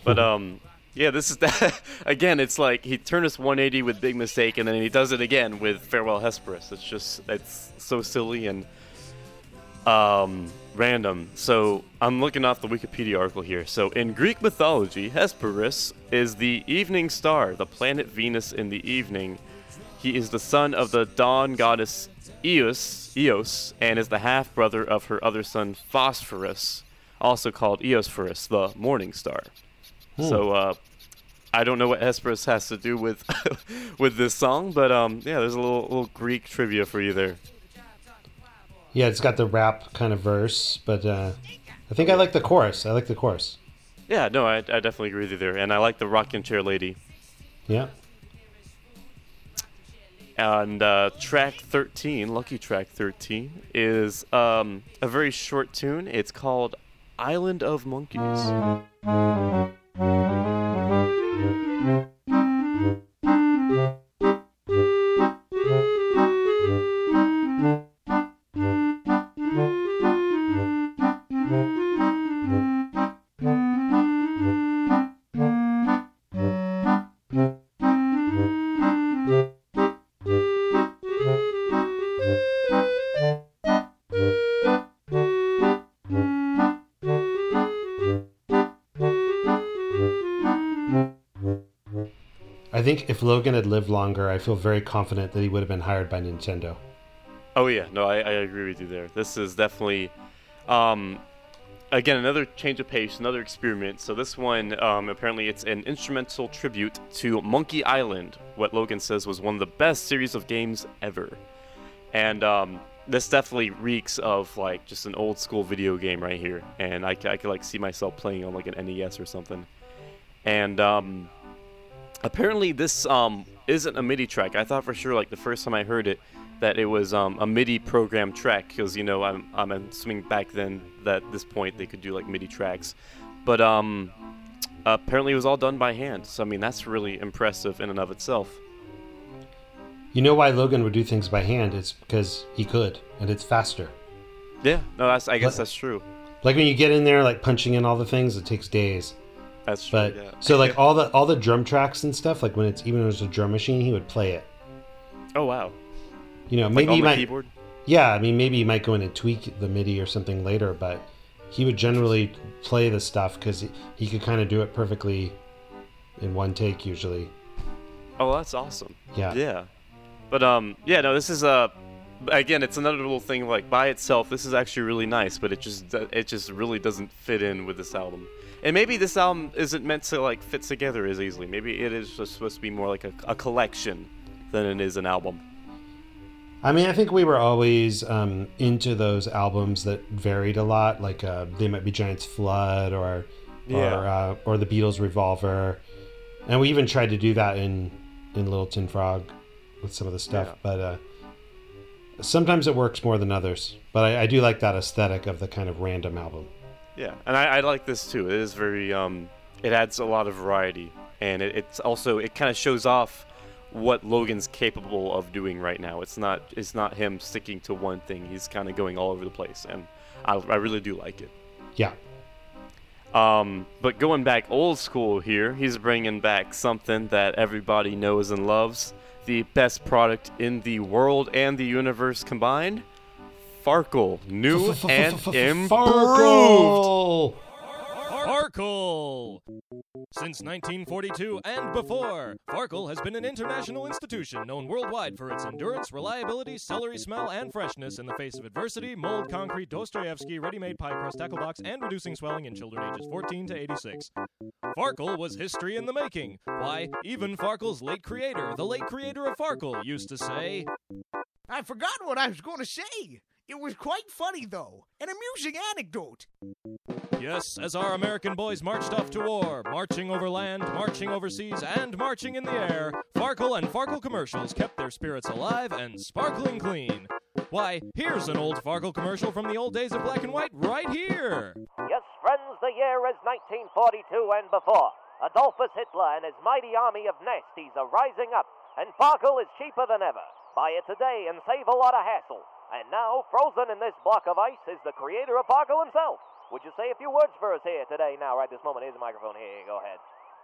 But um, yeah, this is (laughs) that again. It's like he turned us 180 with Big Mistake, and then he does it again with Farewell Hesperus. It's just it's so silly and um random. So I'm looking off the Wikipedia article here. So in Greek mythology, Hesperus is the evening star, the planet Venus in the evening. He is the son of the dawn goddess Eos, Eos, and is the half brother of her other son Phosphorus, also called Eosphorus, the morning star. So uh, I don't know what Hesperus has to do with (laughs) with this song, but um, yeah, there's a little little Greek trivia for you there. Yeah, it's got the rap kind of verse, but uh, I think I like the chorus. I like the chorus. Yeah, no, I, I definitely agree with you there, and I like the rocking chair lady. Yeah. And uh, track 13, lucky track 13, is um, a very short tune. It's called Island of Monkeys. Think if Logan had lived longer, I feel very confident that he would have been hired by Nintendo. Oh yeah, no, I, I agree with you there. This is definitely, um, again another change of pace, another experiment. So this one, um, apparently, it's an instrumental tribute to Monkey Island, what Logan says was one of the best series of games ever, and um, this definitely reeks of like just an old school video game right here, and I could like see myself playing on like an NES or something, and um, apparently this um isn't a MIDI track. I thought for sure like the first time I heard it that it was um, a MIDI program track because you know I'm I'm assuming back then that at this point they could do like MIDI tracks, but um apparently it was all done by hand. So I mean that's really impressive in and of itself. You know why Logan would do things by hand? It's because he could, and it's faster. Yeah, no, that's I guess that's true. Like when you get in there, like punching in all the things, it takes days. That's true. But yeah. so like all the all the drum tracks and stuff, like when it's even when it was a drum machine, he would play it. oh wow, You know, like maybe on he the might. keyboard. Yeah, I mean, maybe he might go in and tweak the MIDI or something later, but he would generally play the stuff because he, he could kind of do it perfectly in one take usually. Oh, that's awesome. Yeah. Yeah. But um yeah, no, this is uh again, it's another little thing like by itself this is actually really nice, but it just it just really doesn't fit in with this album. And maybe this album isn't meant to like fit together as easily. Maybe it is just supposed to be more like a, a collection than it is an album. I mean, I think we were always um, into those albums that varied a lot, like uh, They Might Be Giants Flood or Yeah. or, uh, or the Beatles Revolver, and we even tried to do that in in Little Tin Frog with some of the stuff. Yeah. But uh, sometimes it works more than others. But I, I do like that aesthetic of the kind of random album. Yeah, and I, I like this too. It is very um, it adds a lot of variety, and it, it's also it kind of shows off what Logan's capable of doing right now. It's not it's not him sticking to one thing. He's kind of going all over the place, and I, I really do like it. Yeah. Um, but going back old school here, he's bringing back something that everybody knows and loves. The best product in the world and the universe combined. Farkle, new and improved. Farkle! Farkle! Since 1942 and before, Farkle has been an international institution known worldwide for its endurance, reliability, celery smell, and freshness in the face of adversity, mold, concrete, Dostoevsky, ready-made pie crust, tackle box, and reducing swelling in children ages 14 to 86. Farkle was history in the making. Why, even Farkle's late creator, the late creator of Farkle, used to say, I forgot what I was going to say. It was quite funny, though. An amusing anecdote. Yes, as our American boys marched off to war, marching over land, marching overseas, and marching in the air, Farkle and Farkle commercials kept their spirits alive and sparkling clean. Why, here's an old Farkle commercial from the old days of black and white right here. Yes, friends, the year is 1942 and before. Adolphus Hitler and his mighty army of nasties are rising up, and Farkle is cheaper than ever. Buy it today and save a lot of hassle. And now, frozen in this block of ice, is the creator of Farkle himself, would you say a few words for us here today? Now, right this moment, here's the microphone. Here, go ahead.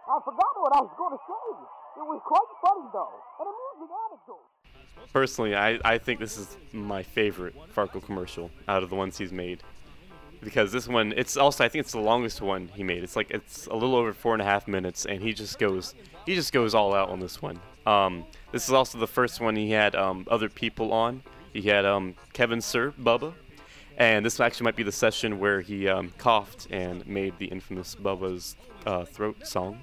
I forgot what I was going to say. It was quite funny, though. An amusing anecdote. Personally, I, I think this is my favorite Farkle commercial out of the ones he's made. Because this one, it's also I think it's the longest one he made. It's like it's a little over four and a half minutes, and he just goes he just goes all out on this one. Um, this is also the first one he had um, other people on. He had um, Kevin Sir Bubba, and this actually might be the session where he um, coughed and made the infamous Bubba's uh, throat song.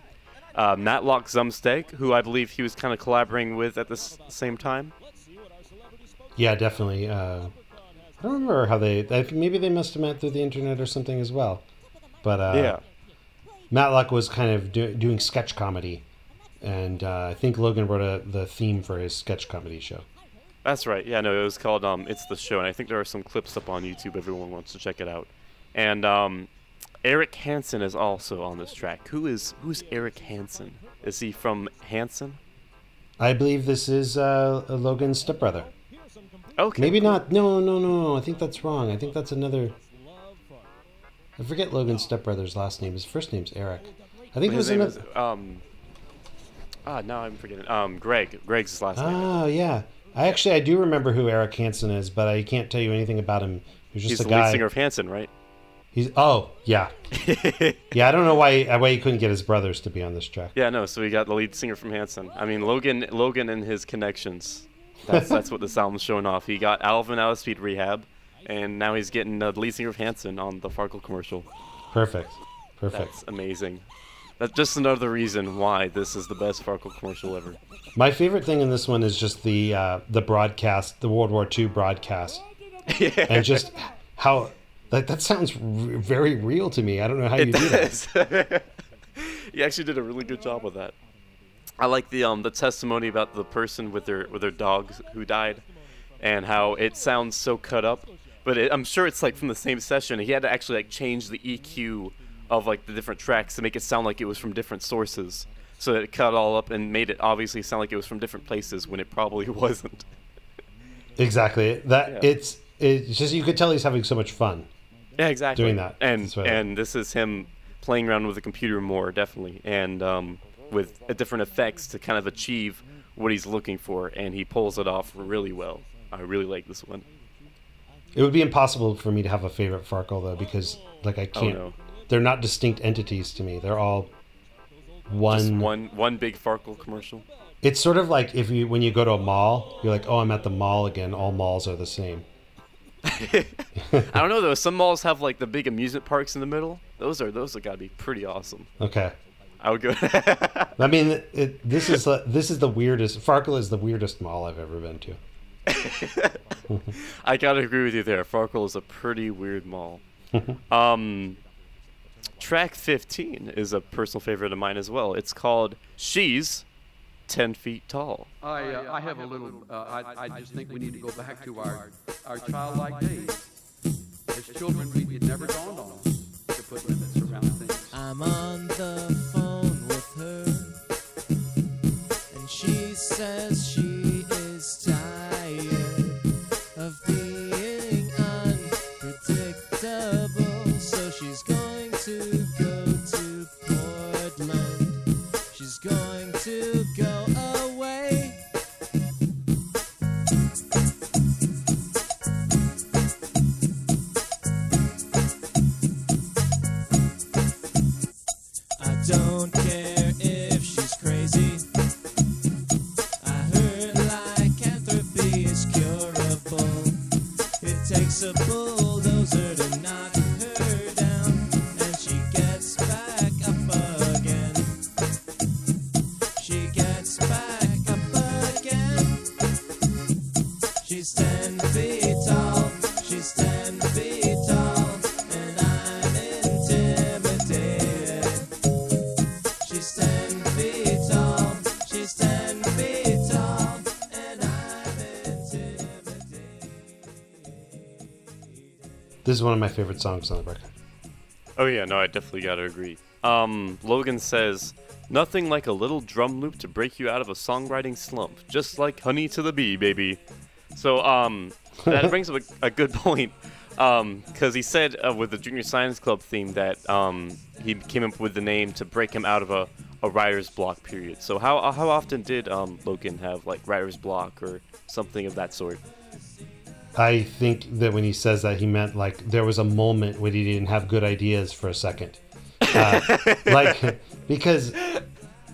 Uh, Matlock Zumsteg, who I believe he was kind of collaborating with at the s- same time. Yeah, definitely. Uh, I don't remember how they. Maybe they must have met through the internet or something as well. But uh, yeah. Matlock was kind of do, doing sketch comedy, and uh, I think Logan wrote a, the theme for his sketch comedy show. That's right. Yeah, no, it was called um, "It's the Show," and I think there are some clips up on YouTube. Everyone wants to check it out. And um, Eric Hansen is also on this track. Who is who's Eric Hansen? Is he from Hanson? I believe this is uh, Logan's stepbrother. Okay. Maybe not. No, no, no, no. I think that's wrong. I think that's another. I forget Logan's stepbrother's last name. His first name's Eric. I think it His was name another. is um. Ah, now I'm forgetting. Um, Greg. Greg's his last name. Oh yeah. I actually I do remember who Eric Hansen is, but I can't tell you anything about him. He's just He's a the guy. lead singer of Hanson, right? He's oh yeah, (laughs) yeah. I don't know why why he couldn't get his brothers to be on this track. Yeah, no. So we got the lead singer from Hanson. I mean, Logan. Logan and his connections. That's (laughs) that's what this album's showing off. He got Alvin out of Speed Rehab, and now he's getting the lead singer of Hanson on the Farkle commercial. Perfect, perfect. That's amazing. That's just another reason why this is the best Farkle commercial ever. My favorite thing in this one is just the uh, the broadcast, the World War II broadcast, (laughs) and just how like that sounds r- very real to me. I don't know how you It do that. does. (laughs) he actually did a really good job with that. I like the um the testimony about the person with their with their dog who died, and how it sounds so cut up, but it, I'm sure it's like from the same session. He had to actually like change the EQ of like the different tracks to make it sound like it was from different sources, so that it cut all up and made it obviously sound like it was from different places when it probably (laughs) wasn't. Exactly. That Yeah. it's it's just you could tell he's having so much fun. Yeah, exactly. Doing that. and and this is him playing around with the computer more, definitely, and um, with different effects to kind of achieve what he's looking for, and he pulls it off really well. I really like this one. It would be impossible for me to have a favorite Farkle though because like I can't. Oh, no. They're not distinct entities to me. They're all one. Just one one big Farkle commercial. It's sort of like if you when you go to a mall, you're like, oh, I'm at the mall again. All malls are the same. (laughs) I don't know though. Some malls have like the big amusement parks in the middle. Those are those are gotta be pretty awesome. Okay. I would go. (laughs) I mean, it, this is uh, this is the weirdest. Farkle is the weirdest mall I've ever been to. (laughs) I gotta agree with you there. Farkle is a pretty weird mall. um, track 15 is a personal favorite of mine as well. It's called "She's 10 Feet Tall." I, uh, I have a little, uh, I, I just think we need to go back to our, our childlike days. As children, we, it never dawned on us to put limits around things. I'm on the phone with her, and she says is one of my favorite songs on the record. Oh yeah, no, I definitely gotta agree. Um, Logan says, "Nothing like a little drum loop to break you out of a songwriting slump, just like honey to the bee, baby." So um, that (laughs) brings up a, a good point. because he said uh, with the Junior Science Club theme that um, he came up with the name to break him out of a, a writer's block period. So how how often did um, Logan have like writer's block or something of that sort? I think that when he says that, he meant like there was a moment when he didn't have good ideas for a second. Uh, (laughs) like, because,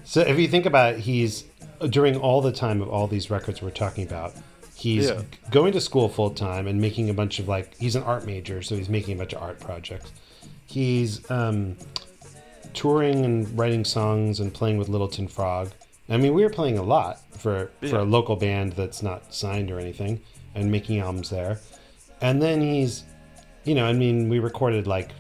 so if you think about it, he's during all the time of all these records we're talking about, he's Yeah. going to school full time and making a bunch of like, he's an art major, so he's making a bunch of art projects. He's um, touring and writing songs and playing with Little Tin Frog. I mean, we were playing a lot for for a local band that's not signed or anything, and making albums there. And then he's, you know, I mean, we recorded like,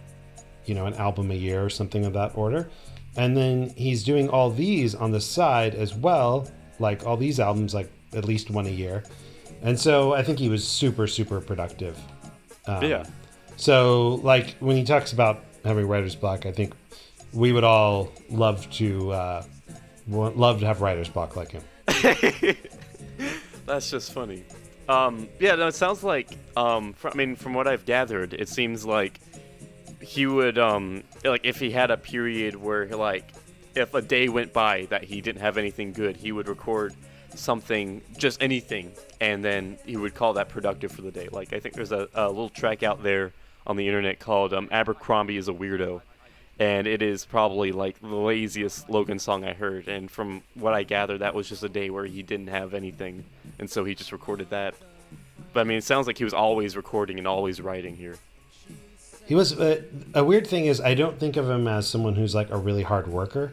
you know, an album a year or something of that order. And then he's doing all these on the side as well, like all these albums, like at least one a year. And so I think he was super, super productive. Um, Yeah. So, like, when he talks about having writer's block, I think we would all love to uh, love to have writer's block like him. (laughs) That's just funny. Um, yeah, no, it sounds like. Um, I mean, from what I've gathered, it seems like he would, um, like, if he had a period where, like, if a day went by that he didn't have anything good, he would record something, just anything, and then he would call that productive for the day. Like, I think there's a, a little track out there on the internet called um, "Abercrombie is a Weirdo." And it is probably like the laziest Logan song I heard. And from what I gather, that was just a day where he didn't have anything, and so he just recorded that. But I mean, it sounds like he was always recording and always writing here. He was uh, a weird thing is I don't think of him as someone who's like a really hard worker.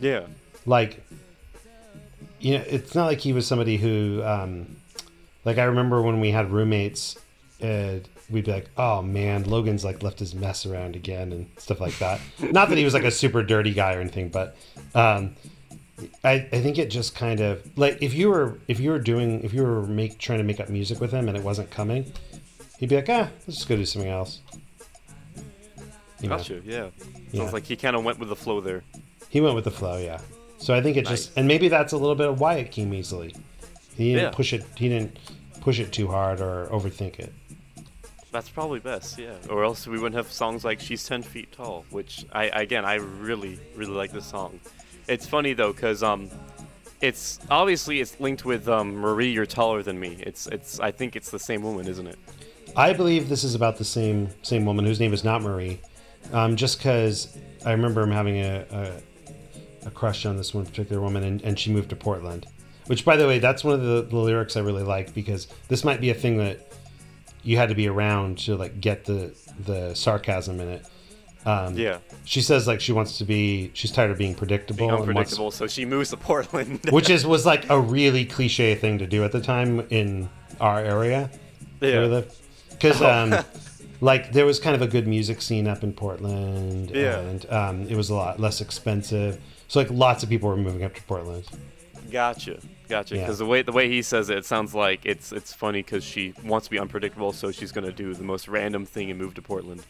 Yeah. Like, you know, it's not like he was somebody who, um, like I remember when we had roommates, uh, we'd be like, "Oh man, Logan's like left his mess around again" and stuff like that. not that he was like a super dirty guy or anything, but um, I, I think it just kind of like if you were if you were doing if you were make trying to make up music with him and it wasn't coming, he'd be like, "Ah, let's just go do something else." You know? Gotcha. Yeah. Yeah. Sounds like he kind of went with the flow there. He went with the flow, yeah. So I think it just and maybe that's a little bit of why it came easily. He didn't Yeah. push it. He didn't push it too hard or overthink it. That's probably best, yeah. Or else we wouldn't have songs like "She's Ten Feet Tall," which I again I really really like this song. It's funny though, cause um, it's obviously it's linked with um Marie, you're taller than me. It's it's I think it's the same woman, isn't it? I believe this is about the same same woman whose name is not Marie. Um, just because I remember him having a, a, a crush on this one particular woman, and, and she moved to Portland. Which, by the way, that's one of the, the lyrics I really like because this might be a thing that you had to be around to like get the the sarcasm in it. Um, Yeah. She says like she wants to be. She's tired of being predictable. Being and wants- so she moves to Portland. (laughs) which is was like a really cliche thing to do at the time in our area Yeah. because um, (laughs) like there was kind of a good music scene up in portland Yeah. and um, it was a lot less expensive so like lots of people were moving up to portland Gotcha, gotcha. Yeah. Because the way the way he says it, it sounds like it's it's funny because she wants to be unpredictable, so she's gonna do the most random thing and move to Portland.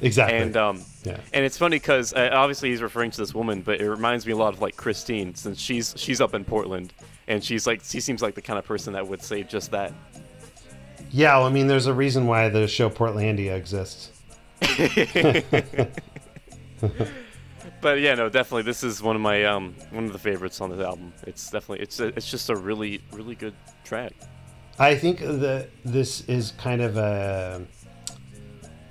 Exactly. And um, Yeah. and it's funny because uh, obviously he's referring to this woman, but it reminds me a lot of like Christine, since she's she's up in Portland, and she's like she seems like the kind of person that would say just that. yeah well, i mean there's a reason why the show portlandia exists (laughs) (laughs) But yeah, no, definitely this is one of my um one of the favorites on this album. It's definitely it's a, it's just a really really good track. I think that this is kind of a.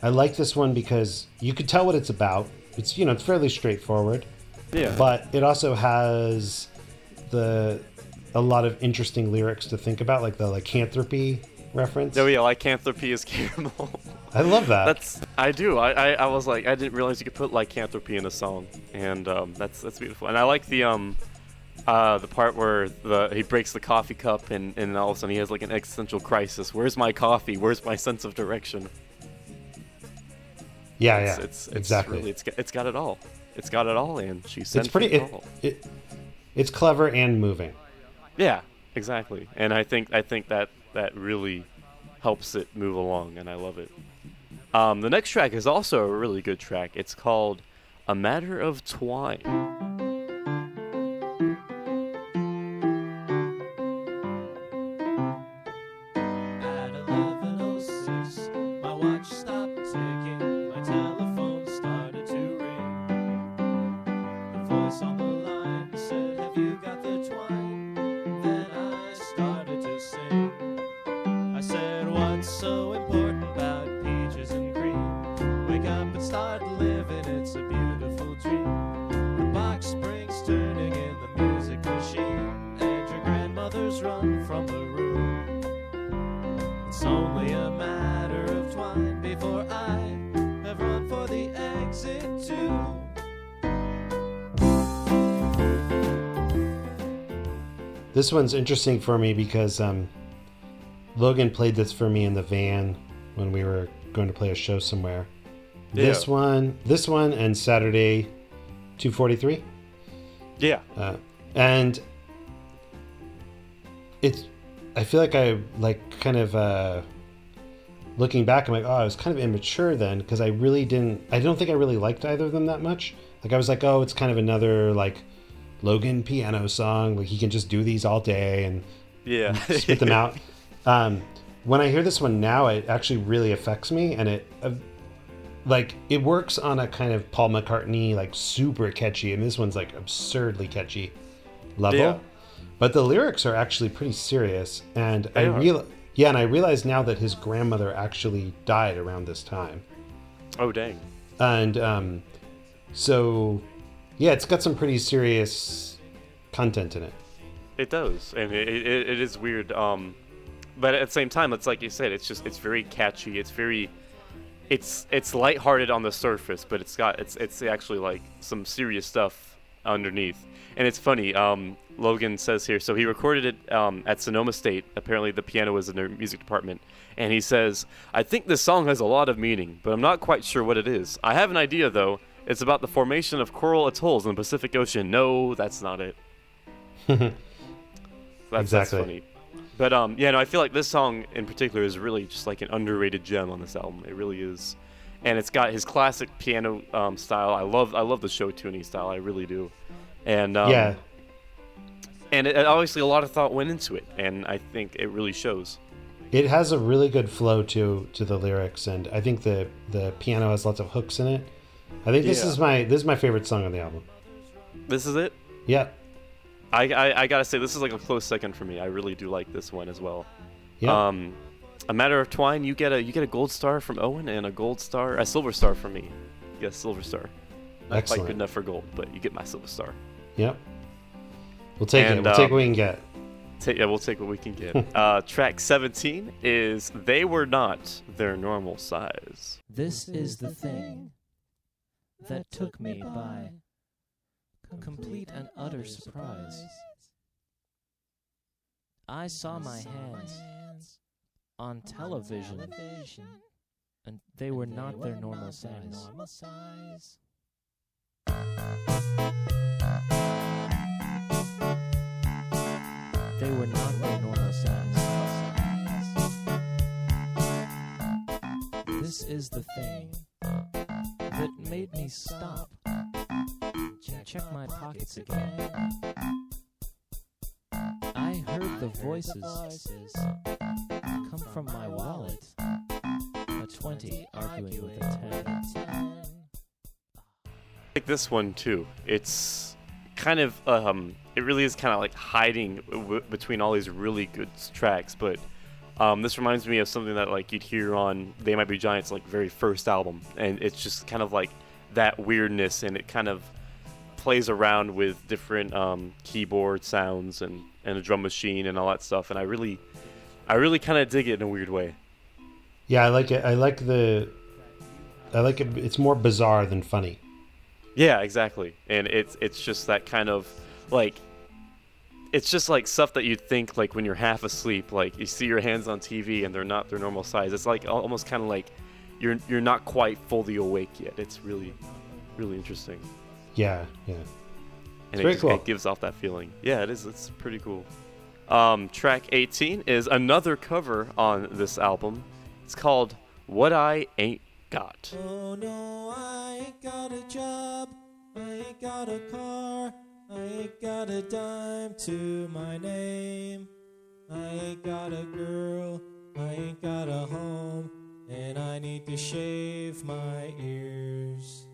I like this one because you could tell what it's about. It's you know it's fairly straightforward. Yeah. But it also has the a lot of interesting lyrics to think about, like the lycanthropy reference. Oh yeah, lycanthropy is caramel. I love that. That's I do. I, I, I was like I didn't realize you could put lycanthropy in a song, and um, that's that's beautiful. And I like the um uh the part where the he breaks the coffee cup and and all of a sudden he has like an existential crisis. Where's my coffee? Where's my sense of direction? Yeah, it's, yeah, It's, it's exactly. Really, it's got, it's got it all. It's got it all, and she's ten it's pretty. It, tall. it, it's clever and moving. Yeah, exactly. And I think I think that that really helps it move along, and I love it. Um, the next track is also a really good track. It's called "A Matter of Twine." This one's interesting for me because um, Logan played this for me in the van when we were going to play a show somewhere. This one, this one, and Saturday, two forty three. Yeah. Uh, and it's i feel like i like kind of uh looking back i'm like oh i was kind of immature then because i really didn't i don't think i really liked either of them that much like i was like oh it's kind of another like logan piano song like he can just do these all day and Yeah. spit them (laughs) out um when i hear this one now it actually really affects me and it uh, like it works on a kind of paul mccartney like super catchy and this one's like absurdly catchy level Yeah. but the lyrics are actually pretty serious and They i real yeah and i realize now that his grandmother actually died around this time Oh dang. and um so yeah it's got some pretty serious content in it It does, and it, it, it is weird. Um, but at the same time, it's like you said, it's just it's very catchy. It's very, it's it's lighthearted on the surface, but it's got it's it's actually like some serious stuff underneath. And it's funny. Um, Logan says here, so he recorded it um, at Sonoma State. Apparently, the piano was in their music department, and he says, "I think this song has a lot of meaning, but I'm not quite sure what it is. I have an idea though. It's about the formation of coral atolls in the Pacific Ocean. No, that's not it." (laughs) That's, Exactly. that's funny. But um, yeah, no, I feel like this song in particular is really just like an underrated gem on this album. It really is, and it's got his classic piano um, style. I love, I love the show tuning style. I really do. And um, yeah and it, obviously a lot of thought went into it, and I think it really shows. it has a really good flow to to the lyrics and i think the the piano has lots of hooks in it i think this Yeah. is my this is my favorite song on the album This is it. yeah I, I, I gotta say, this is like a close second for me. I really do like this one as well. yeah Um, a matter of twine, you get a you get a gold star from Owen and a gold star, a silver star from me. You get a silver star. Not quite good enough for gold, but you get my silver star. yep we'll take it And, we'll take um, what we can get Ta- yeah, we'll take what we can get. (laughs) uh, track 17 is They Were Not Their Normal Size. This is the thing that took me by complete and utter surprise. I saw my hands on television, and they were not their normal size. They were not their normal size. This is the thing that made me stop. Check my pockets again. I heard the voices come from my wallet. A 20 arguing with a 10. like this one too. It's kind of um, it really is kind of like hiding w- between all these really good tracks. But um, this reminds me of something that like you'd hear on They Might Be Giants like very first album, and it's just kind of like that weirdness, and it kind of plays around with different um, keyboard sounds and and a drum machine and all that stuff. And I really, I really kind of dig it in a weird way. Yeah, I like it. I like the. I like it. It's more bizarre than funny. Yeah, exactly. And it's it's just that kind of like it's just like stuff that you'd think like when you're half asleep, like you see your hands on TV and they're not their normal size. It's like almost kind of like you're you're not quite fully awake yet. It's really really interesting. Yeah, yeah. And It's it, very just- cool. it gives off that feeling. Yeah, it is. It's pretty cool. Um, track 18 is another cover on this album. It's called "What I Ain't Got." Oh no, I ain't got a job. I ain't got a car. I ain't got a dime to my name. I ain't got a girl. I ain't got a home. And I need to shave my ears.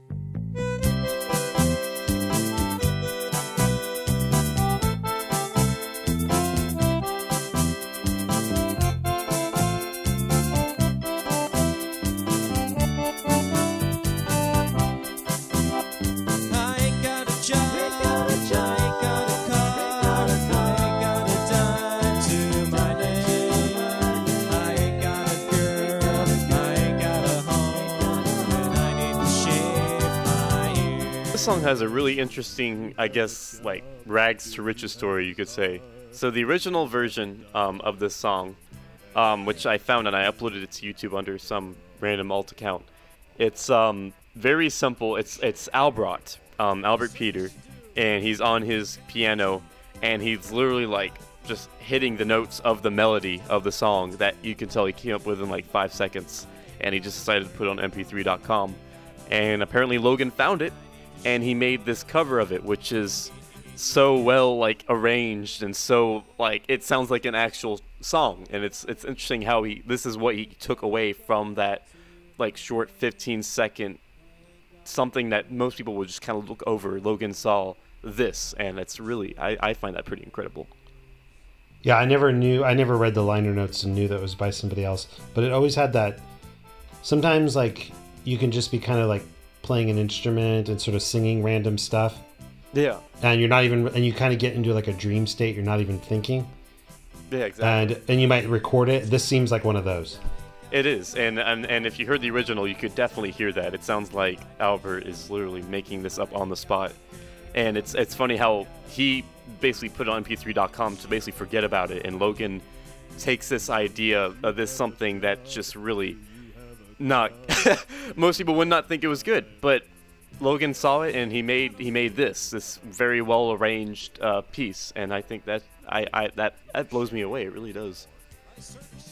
Song has a really interesting, I guess, like rags to riches story, you could say. So the original version um, of this song, um, which I found and I uploaded it to YouTube under some random alt account, it's um, very simple. It's it's Albert, um, Albert Peter, and he's on his piano, and he's literally like just hitting the notes of the melody of the song that you can tell he came up with in like five seconds, and he just decided to put on MP3.com, and apparently Logan found it, and he made this cover of it, which is so well like arranged and so like it sounds like an actual song and it's it's interesting how he this is what he took away from that like short 15 second something that most people would just kind of look over logan saw this and it's really i, I find that pretty incredible Yeah, I never knew. I never read the liner notes and knew that it was by somebody else. But it always had that. Sometimes, like you can just be kind of like playing an instrument and sort of singing random stuff, yeah and you're not even, and you kind of get into like a dream state. You're not even thinking, yeah exactly and and you might record it. This seems like one of those. It is, and, and and if you heard the original, you could definitely hear that. It sounds like Albert is literally making this up on the spot, and it's it's funny how he basically put it on MP3.com to basically forget about it, and Logan takes this idea of this something that just really not (laughs) most people would not think it was good, but Logan saw it and he made he made this this very well arranged uh, piece, and I think that I, I that that blows me away. It really does.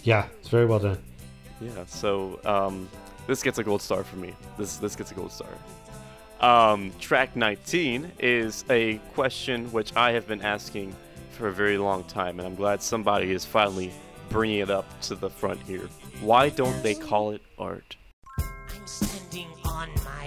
Yeah, it's very well done. Yeah, so um, this gets a gold star for me. This this gets a gold star. Um, track 19 is a question which I have been asking for a very long time, and I'm glad somebody is finally bringing it up to the front here. Why don't they call it art? I'm standing on my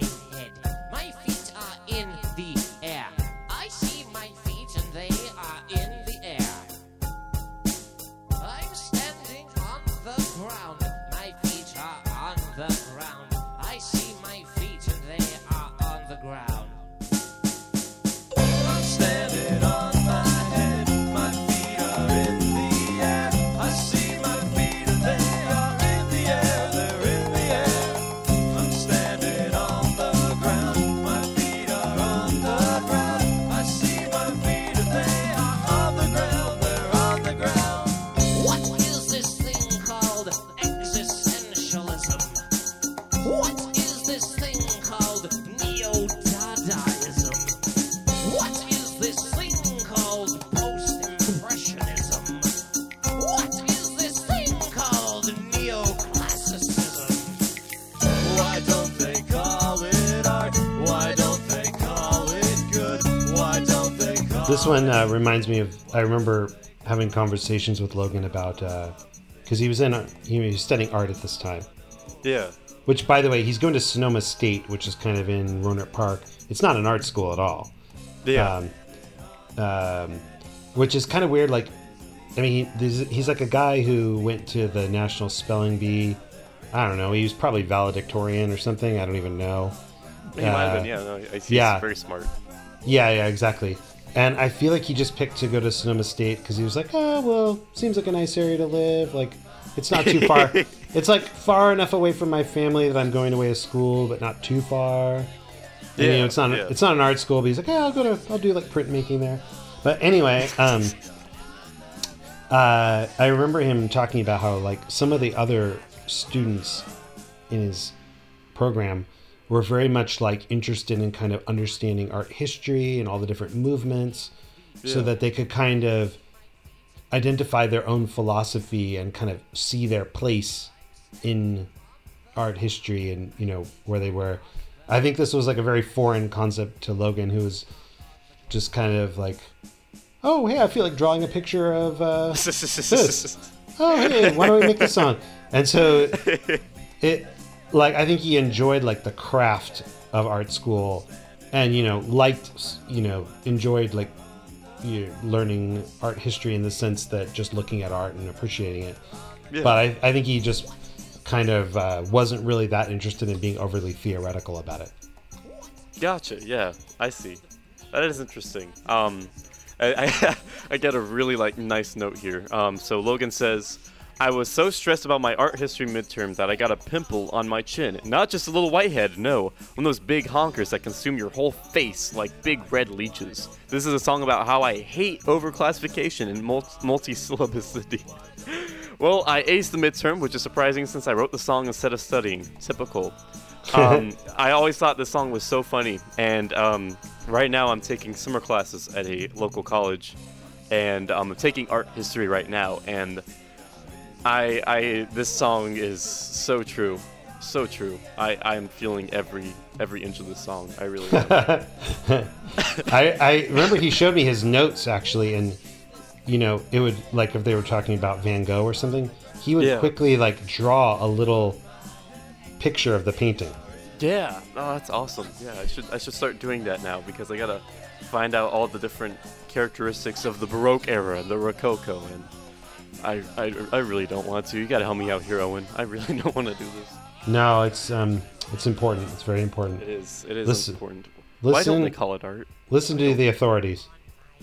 This one uh, reminds me of. I remember having conversations with Logan about because he was in a, he was studying art at this time. Yeah. Which, by the way, he's going to Sonoma State, which is kind of in Rohnert Park. It's not an art school at all. Yeah. Um, um, which is kind of weird. Like, I mean, he, he's like a guy who went to the National Spelling Bee. I don't know. He was probably valedictorian or something. I don't even know. He might have Uh, been, yeah. No, I see. yeah. He's very smart. Yeah, yeah, exactly. And I feel like he just picked to go to Sonoma State because he was like, oh, well, seems like a nice area to live. Like, it's not too far. (laughs) it's like far enough away from my family that I'm going away to school, but not too far. And, you know, it's not yeah. it's not an art school, but he's like, yeah, I'll go to I'll do like printmaking there. But anyway, um, uh, I remember him talking about how like some of the other students in his program were very much like interested in kind of understanding art history and all the different movements so that they could kind of identify their own philosophy and kind of see their place in art history and you know where they were. I think this was like a very foreign concept to logan who was just kind of like oh hey i feel like drawing a picture of uh, (laughs) this. Oh hey why don't we make this song? And so (laughs) it like i think he enjoyed like the craft of art school and you know liked you know enjoyed like you know, learning art history in the sense that just looking at art and appreciating it Yeah. but I, I think he just kind of uh, wasn't really that interested in being overly theoretical about it Gotcha. Yeah, I see. That is interesting. Um, I, I, (laughs) I get a really like nice note here. Um, so Logan says, I was so stressed about my art history midterm that I got a pimple on my chin. Not just a little whitehead, no. One of those big honkers that consume your whole face like big red leeches. This is a song about how I hate overclassification and mul- multi-syllabicity. (laughs) well, I aced the midterm, which is surprising since I wrote the song instead of studying. Typical. (laughs) Um, I always thought this song was so funny, and um, right now I'm taking summer classes at a local college, and um, I'm taking art history right now, and I, I, this song is so true, so true. I, I'm feeling every, every inch of this song. I really. (laughs) I, I remember he showed me his notes actually, and you know, it would like if they were talking about Van Gogh or something, he would Yeah. quickly like draw a little picture of the painting. Yeah, oh, that's awesome. Yeah, I should, I should start doing that now because I gotta find out all the different characteristics of the Baroque era, and the Rococo, and I, I, I really don't want to. You gotta help me out here, Owen. I really (laughs) don't want to do this. No, it's um, it's important. It's very important. It is. It is Listen- important. Why don't they listen- call it art? Listen to the authorities.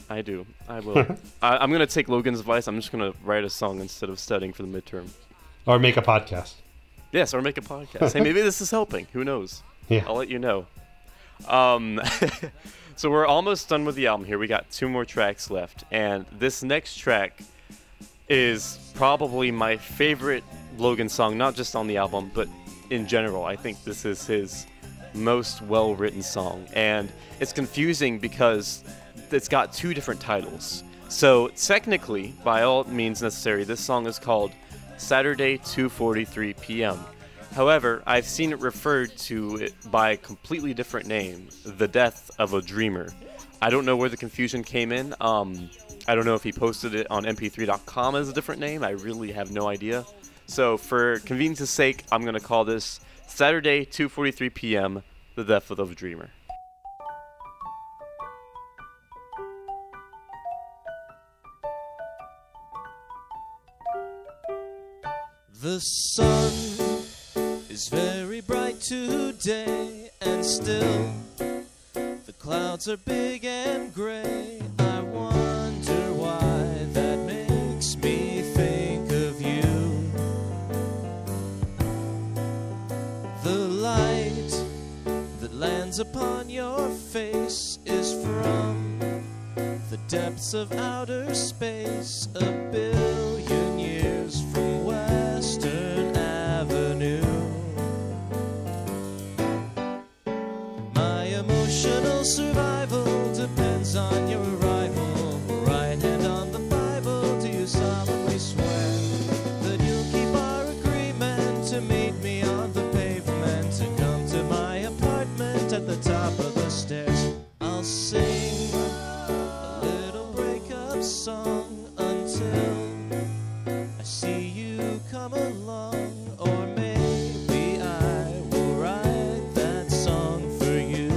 I do. I will. (laughs) I, I'm gonna take Logan's advice. I'm just gonna write a song instead of studying for the midterm. Or make a podcast. Yes, or make a podcast. hey, maybe this is helping. Who knows? Yeah. I'll let you know. Um, (laughs) so we're almost done with the album here. We got two more tracks left, and this next track is probably my favorite Logan song, not just on the album, but in general. I think this is his most well written song, and it's confusing because it's got two different titles. So technically, by all means necessary, this song is called Saturday 2:43 p.m. However, I've seen it referred to it by a completely different name, The Death of a Dreamer. I don't know where the confusion came in. Um, I don't know if he posted it on mp3.com as a different name. I really have no idea. So, for convenience's sake, I'm going to call this Saturday 2:43 p.m. The Death of a Dreamer. The sun is very bright today, and still the clouds are big and gray. Upon your face is from the depths of outer space, a billion years from Western Avenue. My emotional survival depends on your song until I see you come along, or maybe I will write that song for you.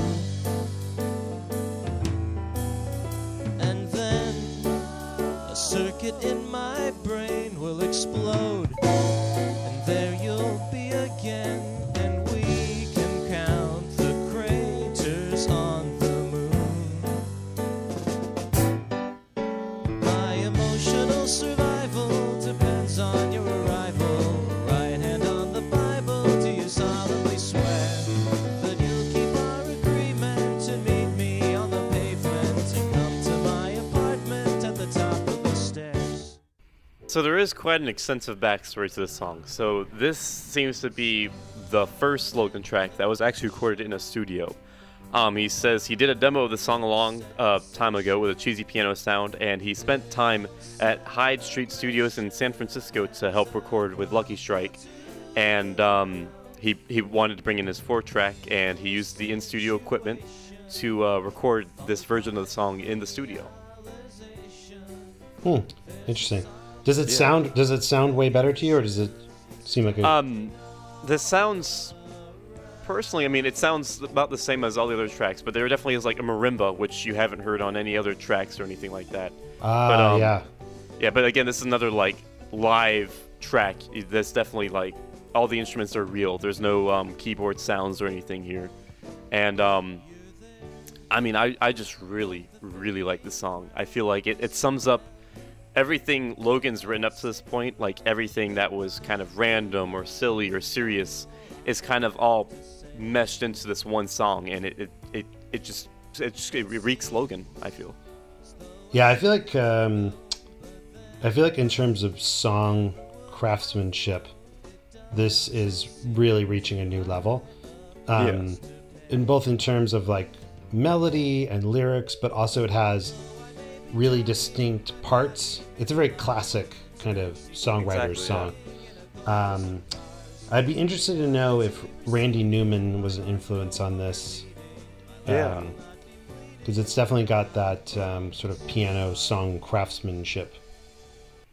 And then a circuit in my brain will explode, So there is quite an extensive backstory to this song. So this seems to be the first Logan track that was actually recorded in a studio. Um, he says he did a demo of the song a long uh, time ago with a cheesy piano sound, and he spent time at Hyde Street Studios in San Francisco to help record with Lucky Strike. And um, he he wanted to bring in his four track, and he used the in studio equipment to uh, record this version of the song in the studio. Hmm. Interesting. Does it Yeah. sound does it sound way better to you or does it seem like a Um, this sounds personally. I mean, it sounds about the same as all the other tracks, but there definitely is like a marimba, which you haven't heard on any other tracks or anything like that. Ah, but, um, yeah. Yeah, but again, this is another like live track. That's definitely like all the instruments are real. There's no um, keyboard sounds or anything here, and um, I mean, I, I just really really like the song. I feel like it, it sums up everything Logan's written up to this point, like everything that was kind of random or silly or serious, is kind of all meshed into this one song, and it it, it, it just it just it reeks Logan. I feel. Yeah, I feel like um, I feel like in terms of song craftsmanship, this is really reaching a new level. Um, In both in terms of like melody and lyrics, but also it has really distinct parts. It's a very classic kind of songwriter's Exactly, song. Um, I'd be interested to know if Randy Newman was an influence on this. Yeah. Because it's definitely got that um, sort of piano song craftsmanship.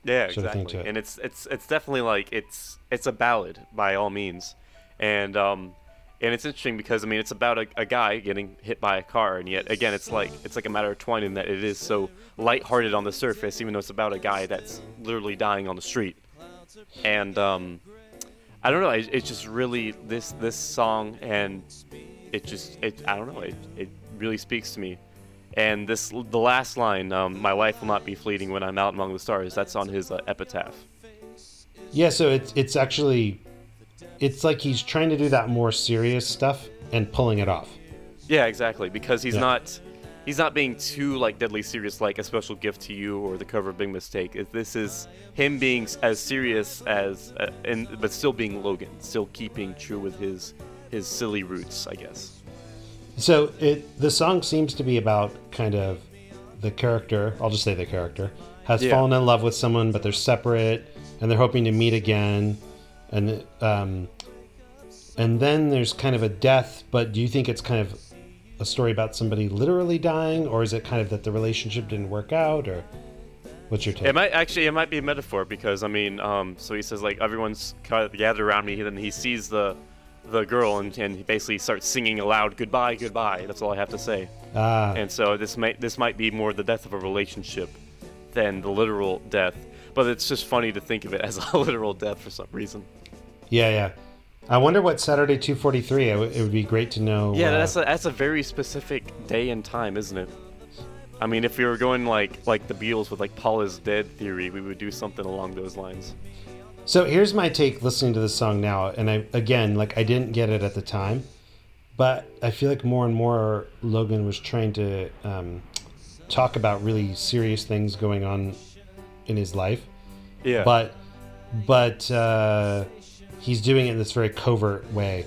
Yeah, sort of thing exactly. to it. And it's it's it's definitely like it's it's a ballad by all means, and um, and it's interesting because I mean it's about a, a guy getting hit by a car, and yet again it's like it's like a matter of twine in that it is so lighthearted on the surface, even though it's about a guy that's literally dying on the street, and um, I don't know, it, it's just really this this song, and it just it I don't know, it it really speaks to me. And this, the last line, um, "My life will not be fleeting when I'm out among the stars." That's on his uh, epitaph. Yeah, so it's it's actually it's like he's trying to do that more serious stuff and pulling it off. Yeah, exactly. Because he's Yeah. not, he's not being too like deadly serious, like a special gift to you or the cover of Big Mistake. It- This is him being as serious as, uh, and but still being Logan, still keeping true with his his silly roots, I guess. So it the song seems to be about kind of the character, I'll just say the character, has Yeah. fallen in love with someone but they're separate and they're hoping to meet again and um and then there's kind of a death, but do you think it's kind of a story about somebody literally dying or is it kind of that the relationship didn't work out or what's your take? It might actually, it might be a metaphor because I mean, um, so he says like everyone's gathered around me, and then he sees the the girl, and, and he basically starts singing aloud, "Goodbye, goodbye." That's all I have to say. Ah. And so this might this might be more the death of a relationship than the literal death. But it's just funny to think of it as a (laughs) literal death for some reason. Yeah, yeah. I wonder what Saturday 243. It would- be great to know. Yeah, uh, that's a, that's a very specific day and time, isn't it? I mean, if we were going like like the Beatles with like Paul is dead theory, we would do something along those lines. So here's my take listening to this song now, and I again like I didn't get it at the time, but I feel like more and more Logan was trying to um, talk about really serious things going on in his life. Yeah. But but uh, he's doing it in this very covert way,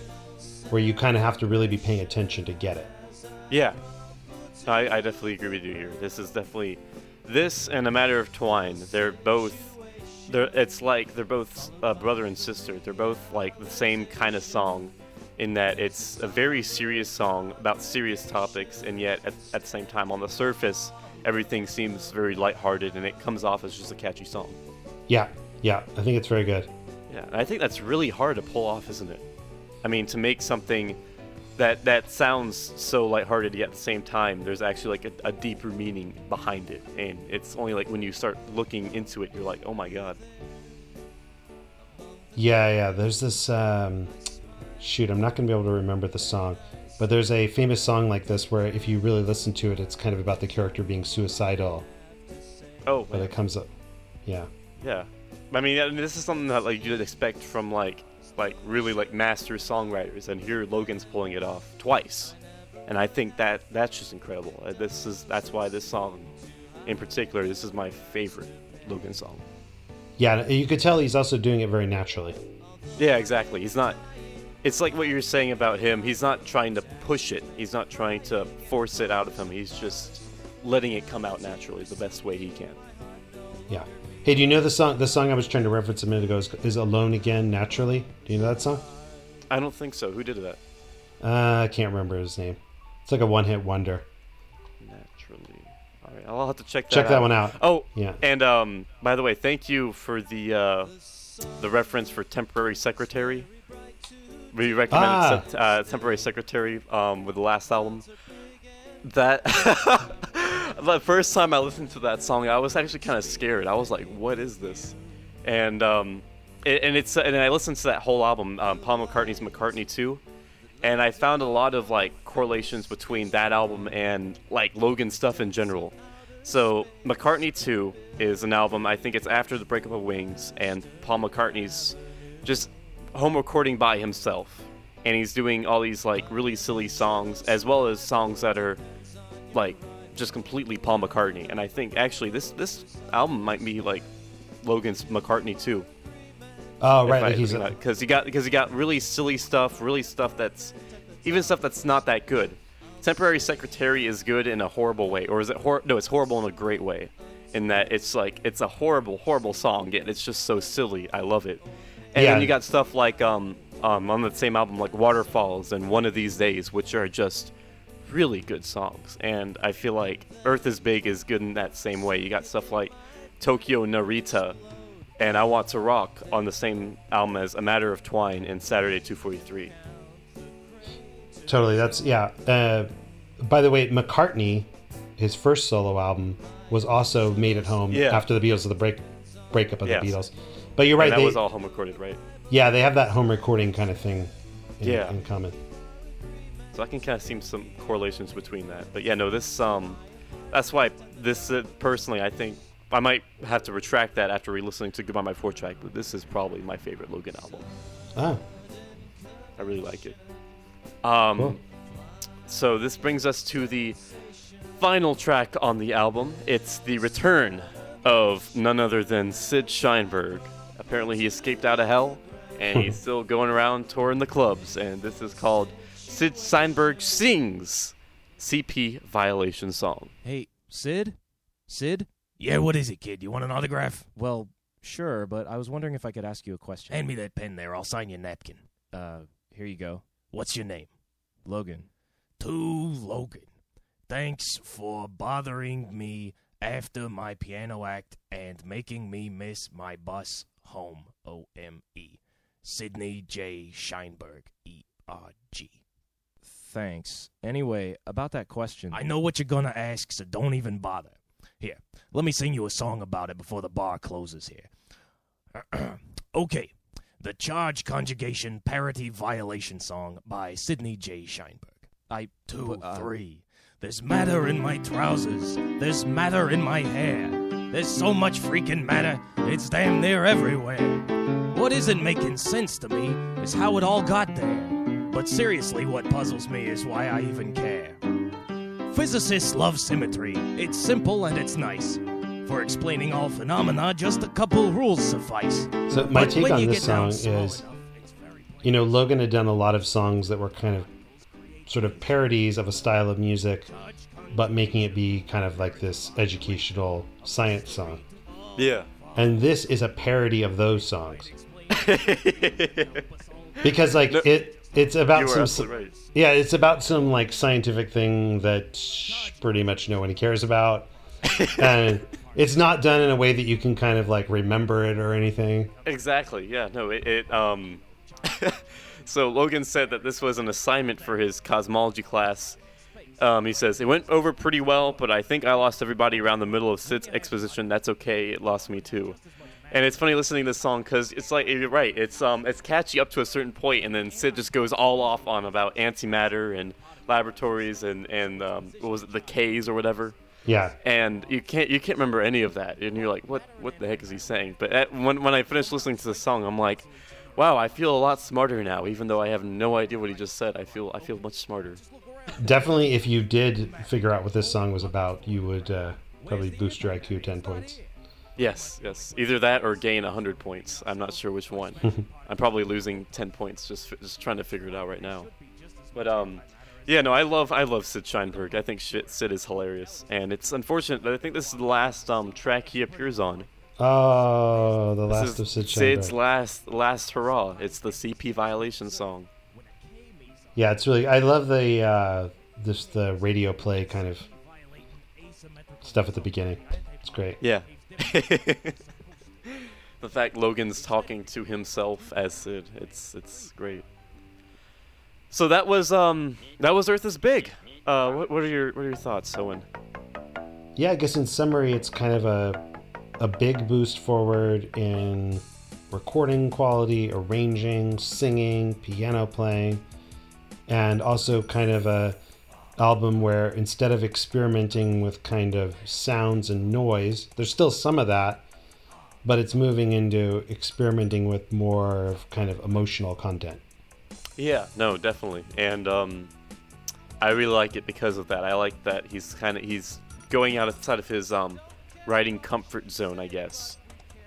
where you kind of have to really be paying attention to get it. Yeah, I, I definitely agree with you here. This is definitely this and a matter of twine. They're both. They're. It's like they're both uh, brother and sister. They're both like the same kind of song, in that it's a very serious song about serious topics, and yet at, at the same time, on the surface, everything seems very lighthearted, and it comes off as just a catchy song. Yeah, yeah. I think it's very good. Yeah, and I think that's really hard to pull off, isn't it? I mean, to make something that that sounds so lighthearted, yet at the same time, there's actually like a, a deeper meaning behind it, and it's only like when you start looking into it, you're like, oh my god. Yeah, yeah. There's this. Um, shoot, I'm not going to be able to remember the song, but there's a famous song like this where if you really listen to it, it's kind of about the character being suicidal. Oh, But man. it comes up. Yeah. Yeah, I mean, I mean, this is something that like you'd expect from like like really like master songwriters, and here Logan's pulling it off twice, and I think that that's just incredible. Uh, This is that's why this song, in particular, this is my favorite Logan song. Yeah, you could tell he's also doing it very naturally. Yeah, exactly. He's not. It's like what you're saying about him. He's not trying to push it. He's not trying to force it out of him. He's just letting it come out naturally the best way he can. Yeah. Hey, do you know the song? The song I was trying to reference a minute ago is, is "Alone Again" naturally. Do you know that song? I don't think so. Who did that? Uh, I can't remember his name. It's like a one-hit wonder. Naturally. All right, I'll have to check that. Check that one out. Oh, Yeah. And um, by the way, thank you for the uh, the reference for temporary secretary. We recommended Ah. se- uh, temporary secretary um, with the last album. That (laughs) the first time I listened to that song, I was actually kind of scared. I was like, "What is this?" And um, it, and it's and I listened to that whole album, um, Paul McCartney's McCartney 2, and I found a lot of like correlations between that album and like Logan stuff in general. So McCartney 2 is an album. I think it's after the breakup of Wings, and Paul McCartney's just home recording by himself, and he's doing all these like really silly songs as well as songs that are like just completely Paul McCartney. And I think actually this this album might be like Logan's McCartney too. Oh, right. Like he's because he got because he got really silly stuff, really stuff that's even stuff that's not that good. Temporary Secretary is good in a horrible way, or is it hor- no? It's horrible in a great way, in that it's like it's a horrible, horrible song, yet it's just so silly. I love it. And Yeah. then you got stuff like um um on the same album like Waterfalls and One of These Days, which are just really good songs. And I feel like Earth is Big is good in that same way. You got stuff like Tokyo Narita and I Want to Rock on the same album as A Matter of Twine and Saturday 243. Totally. That's yeah. Uh, by the way, McCartney, his first solo album was also made at home Yeah. after the Beatles of the break breakup of Yes. the Beatles. But you're right. And that they, was all home recorded, right? yeah, they have that home recording kind of thing in, Yeah. in common. So I can kind of see some correlations between that. But yeah, no, this um, that's why this uh, personally, I think I might have to retract that after re-listening to Goodbye My Four Track. But this is probably my favorite Logan album. Ah, I really like it. Um, Cool. so this brings us to the final track on the album. It's the return of none other than Sid Sheinberg. Apparently, he escaped out of hell, and he's (laughs) still going around touring the clubs. And this is called Sid Sheinberg Sings CP Violation Song. Hey, Sid? Sid? Yeah, what is it, kid? You want an autograph? Well, sure, but I was wondering if I could ask you a question. Hand me that pen there. I'll sign your napkin. Uh, here you go. What's your name? Logan. To Logan. Thanks for bothering me after my piano act and making me miss my bus home. O M E. Sidney J. Sheinberg. E R G. Thanks. Anyway, about that question. I know what you're gonna ask, so don't even bother. Here, let me sing you a song about it before the bar closes here. (clears throat) okay, the charge conjugation parity violation song by Sidney J. Sheinberg. I Two, uh, three. There's matter in my trousers. There's matter in my hair. There's so much freaking matter, it's damn near everywhere. What isn't making sense to me is how it all got there. But seriously, what puzzles me is why I even care. Physicists love symmetry. It's simple and it's nice. For explaining all phenomena, just a couple rules suffice. So my But take when on you this get down song small is, you know, Logan had done a lot of songs that were kind of sort of parodies of a style of music, but making it be kind of like this educational science song. Yeah. And this is a parody of those songs. (laughs) because like it it's about some right. yeah it's about some like scientific thing that pretty much nobody cares about (laughs) and it's not done in a way that you can kind of like remember it or anything Exactly. Yeah. No. It. it um. (laughs) so Logan said that this was an assignment for his cosmology class. Um, he says it went over pretty well, but I think I lost everybody around the middle of Sid's exposition. That's okay. It lost me too. And it's funny listening to this song because it's like you're right. It's um it's catchy up to a certain point, and then Sid just goes all off on about antimatter and laboratories and and um, what was it the K's or whatever. Yeah. And you can't you can't remember any of that and you're like what what the heck is he saying? But at, when, when i finished listening to the song i'm like wow i feel a lot smarter now even though i have no idea what he just said i feel i feel much smarter. Definitely if you did figure out what this song was about you would uh, probably boost your iq 10 points yes yes. Either that or gain 100 points. I'm not sure which one. (laughs) I'm probably losing 10 points just just trying to figure it out right now. But um yeah no i love i love sid sheinberg. I think shit, sid is hilarious. And it's unfortunate that i think this is the last um track he appears on. Oh the last of sid Sid's Sheinberg. last last hurrah. It's the CP violation song. yeah it's really i love the uh this the radio play kind of stuff at the beginning. It's great. Yeah. (laughs) the fact Logan's talking to himself as Sid, it's it's great. So that was um that was Earth is Big. Uh, what, what are your what are your thoughts, Owen? yeah i guess in summary it's kind of a a big boost forward in recording quality arranging singing piano playing and also kind of a album where instead of experimenting with kind of sounds and noise, there's still some of that, but it's moving into experimenting with more kind of emotional content. Yeah, no, definitely. And um, I really like it because of that. I like that he's kind of he's going outside of his um, writing comfort zone, I guess.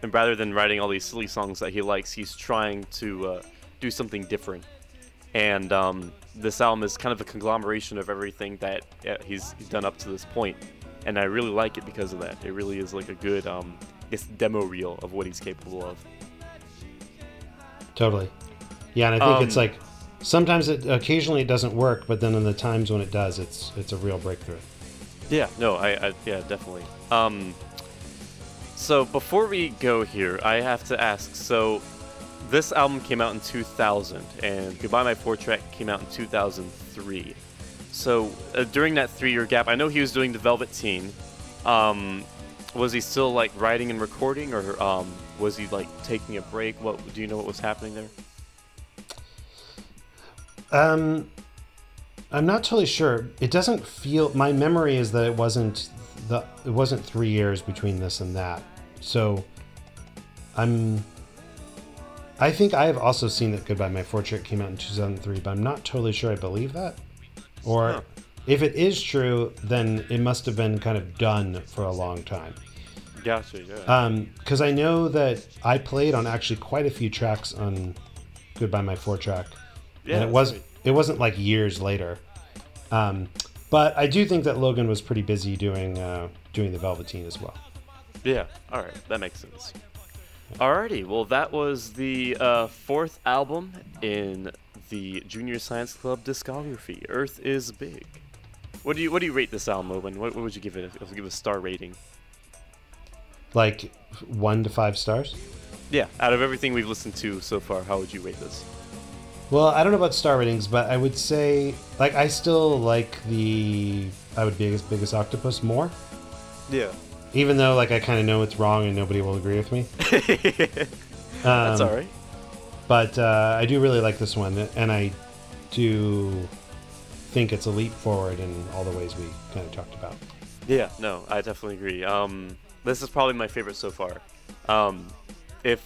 And rather than writing all these silly songs that he likes, he's trying to uh, do something different. And um, this album is kind of a conglomeration of everything that uh, he's, he's done up to this. And I really like it because of that. It really is like a good, um, I guess, demo reel of what he's capable of. Totally. Yeah, and I think it's Um, like sometimes it occasionally it doesn't work, but then in the times when it does, it's it's a real breakthrough. Yeah, no, I, I yeah, definitely. Um, so before we go here, I have to ask. So, this album came out in 2000, and Goodbye My Four Track came out in 2003. So uh, during that three-year gap, I know he was doing the Velvet Teen. Um, was he still like writing and recording, or um, was he like taking a break? What do you know? What was happening there? Um, I'm not totally sure. It doesn't feel. My memory is that it wasn't the. It wasn't three years between this and that. So, I'm. I think I have also seen that Goodbye My Four Track came out in 2003, but I'm not totally sure I believe that. Or Huh. if it is true, then it must have been kind of done for a long time. Gotcha. Yeah. Um, because I know that I played on actually quite a few tracks on Goodbye My Four Track, Yeah, and it was great. it wasn't like years later. Um, but I do think that Logan was pretty busy doing uh, doing the Velvet Teen as well. Yeah, alright, that makes sense. Alrighty, well, that was the uh, fourth album in the Junior Science Club discography. Earth is Big. What do you what do you rate this album, Owen? What, what would you give it? If, we give a star rating? Like one to five stars. Yeah, out of everything we've listened to so far, how would you rate this? Well, I don't know about star ratings, but I would say like I still like the I would be biggest biggest octopus more. Yeah. Even though like I kind of know it's wrong and nobody will agree with me. (laughs) That's Um, alright. But uh, I do really like this one, and I do think it's a leap forward in all the ways we kind of talked about. Yeah, no, I definitely agree. Um, this is probably my favorite so far. Um, if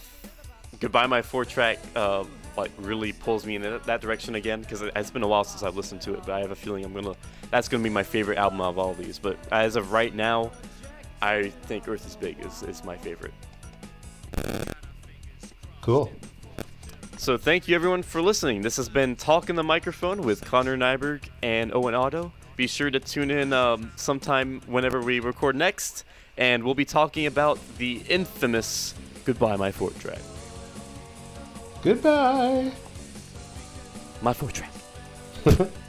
Goodbye My Four Track uh, like really pulls me in that, direction again, because it, it's been a while since I've listened to it, but I have a feeling I'm gonna that's gonna be my favorite album of all these. But as of right now, I think Earth is Big is, is my favorite. Cool. So thank you everyone for listening. This has been Talk in the Microphone with Connor Nyberg and Owen Otto. Be sure to tune in um, sometime whenever we record next, and we'll be talking about the infamous Goodbye My Four Track. Goodbye. My Four Track. (laughs)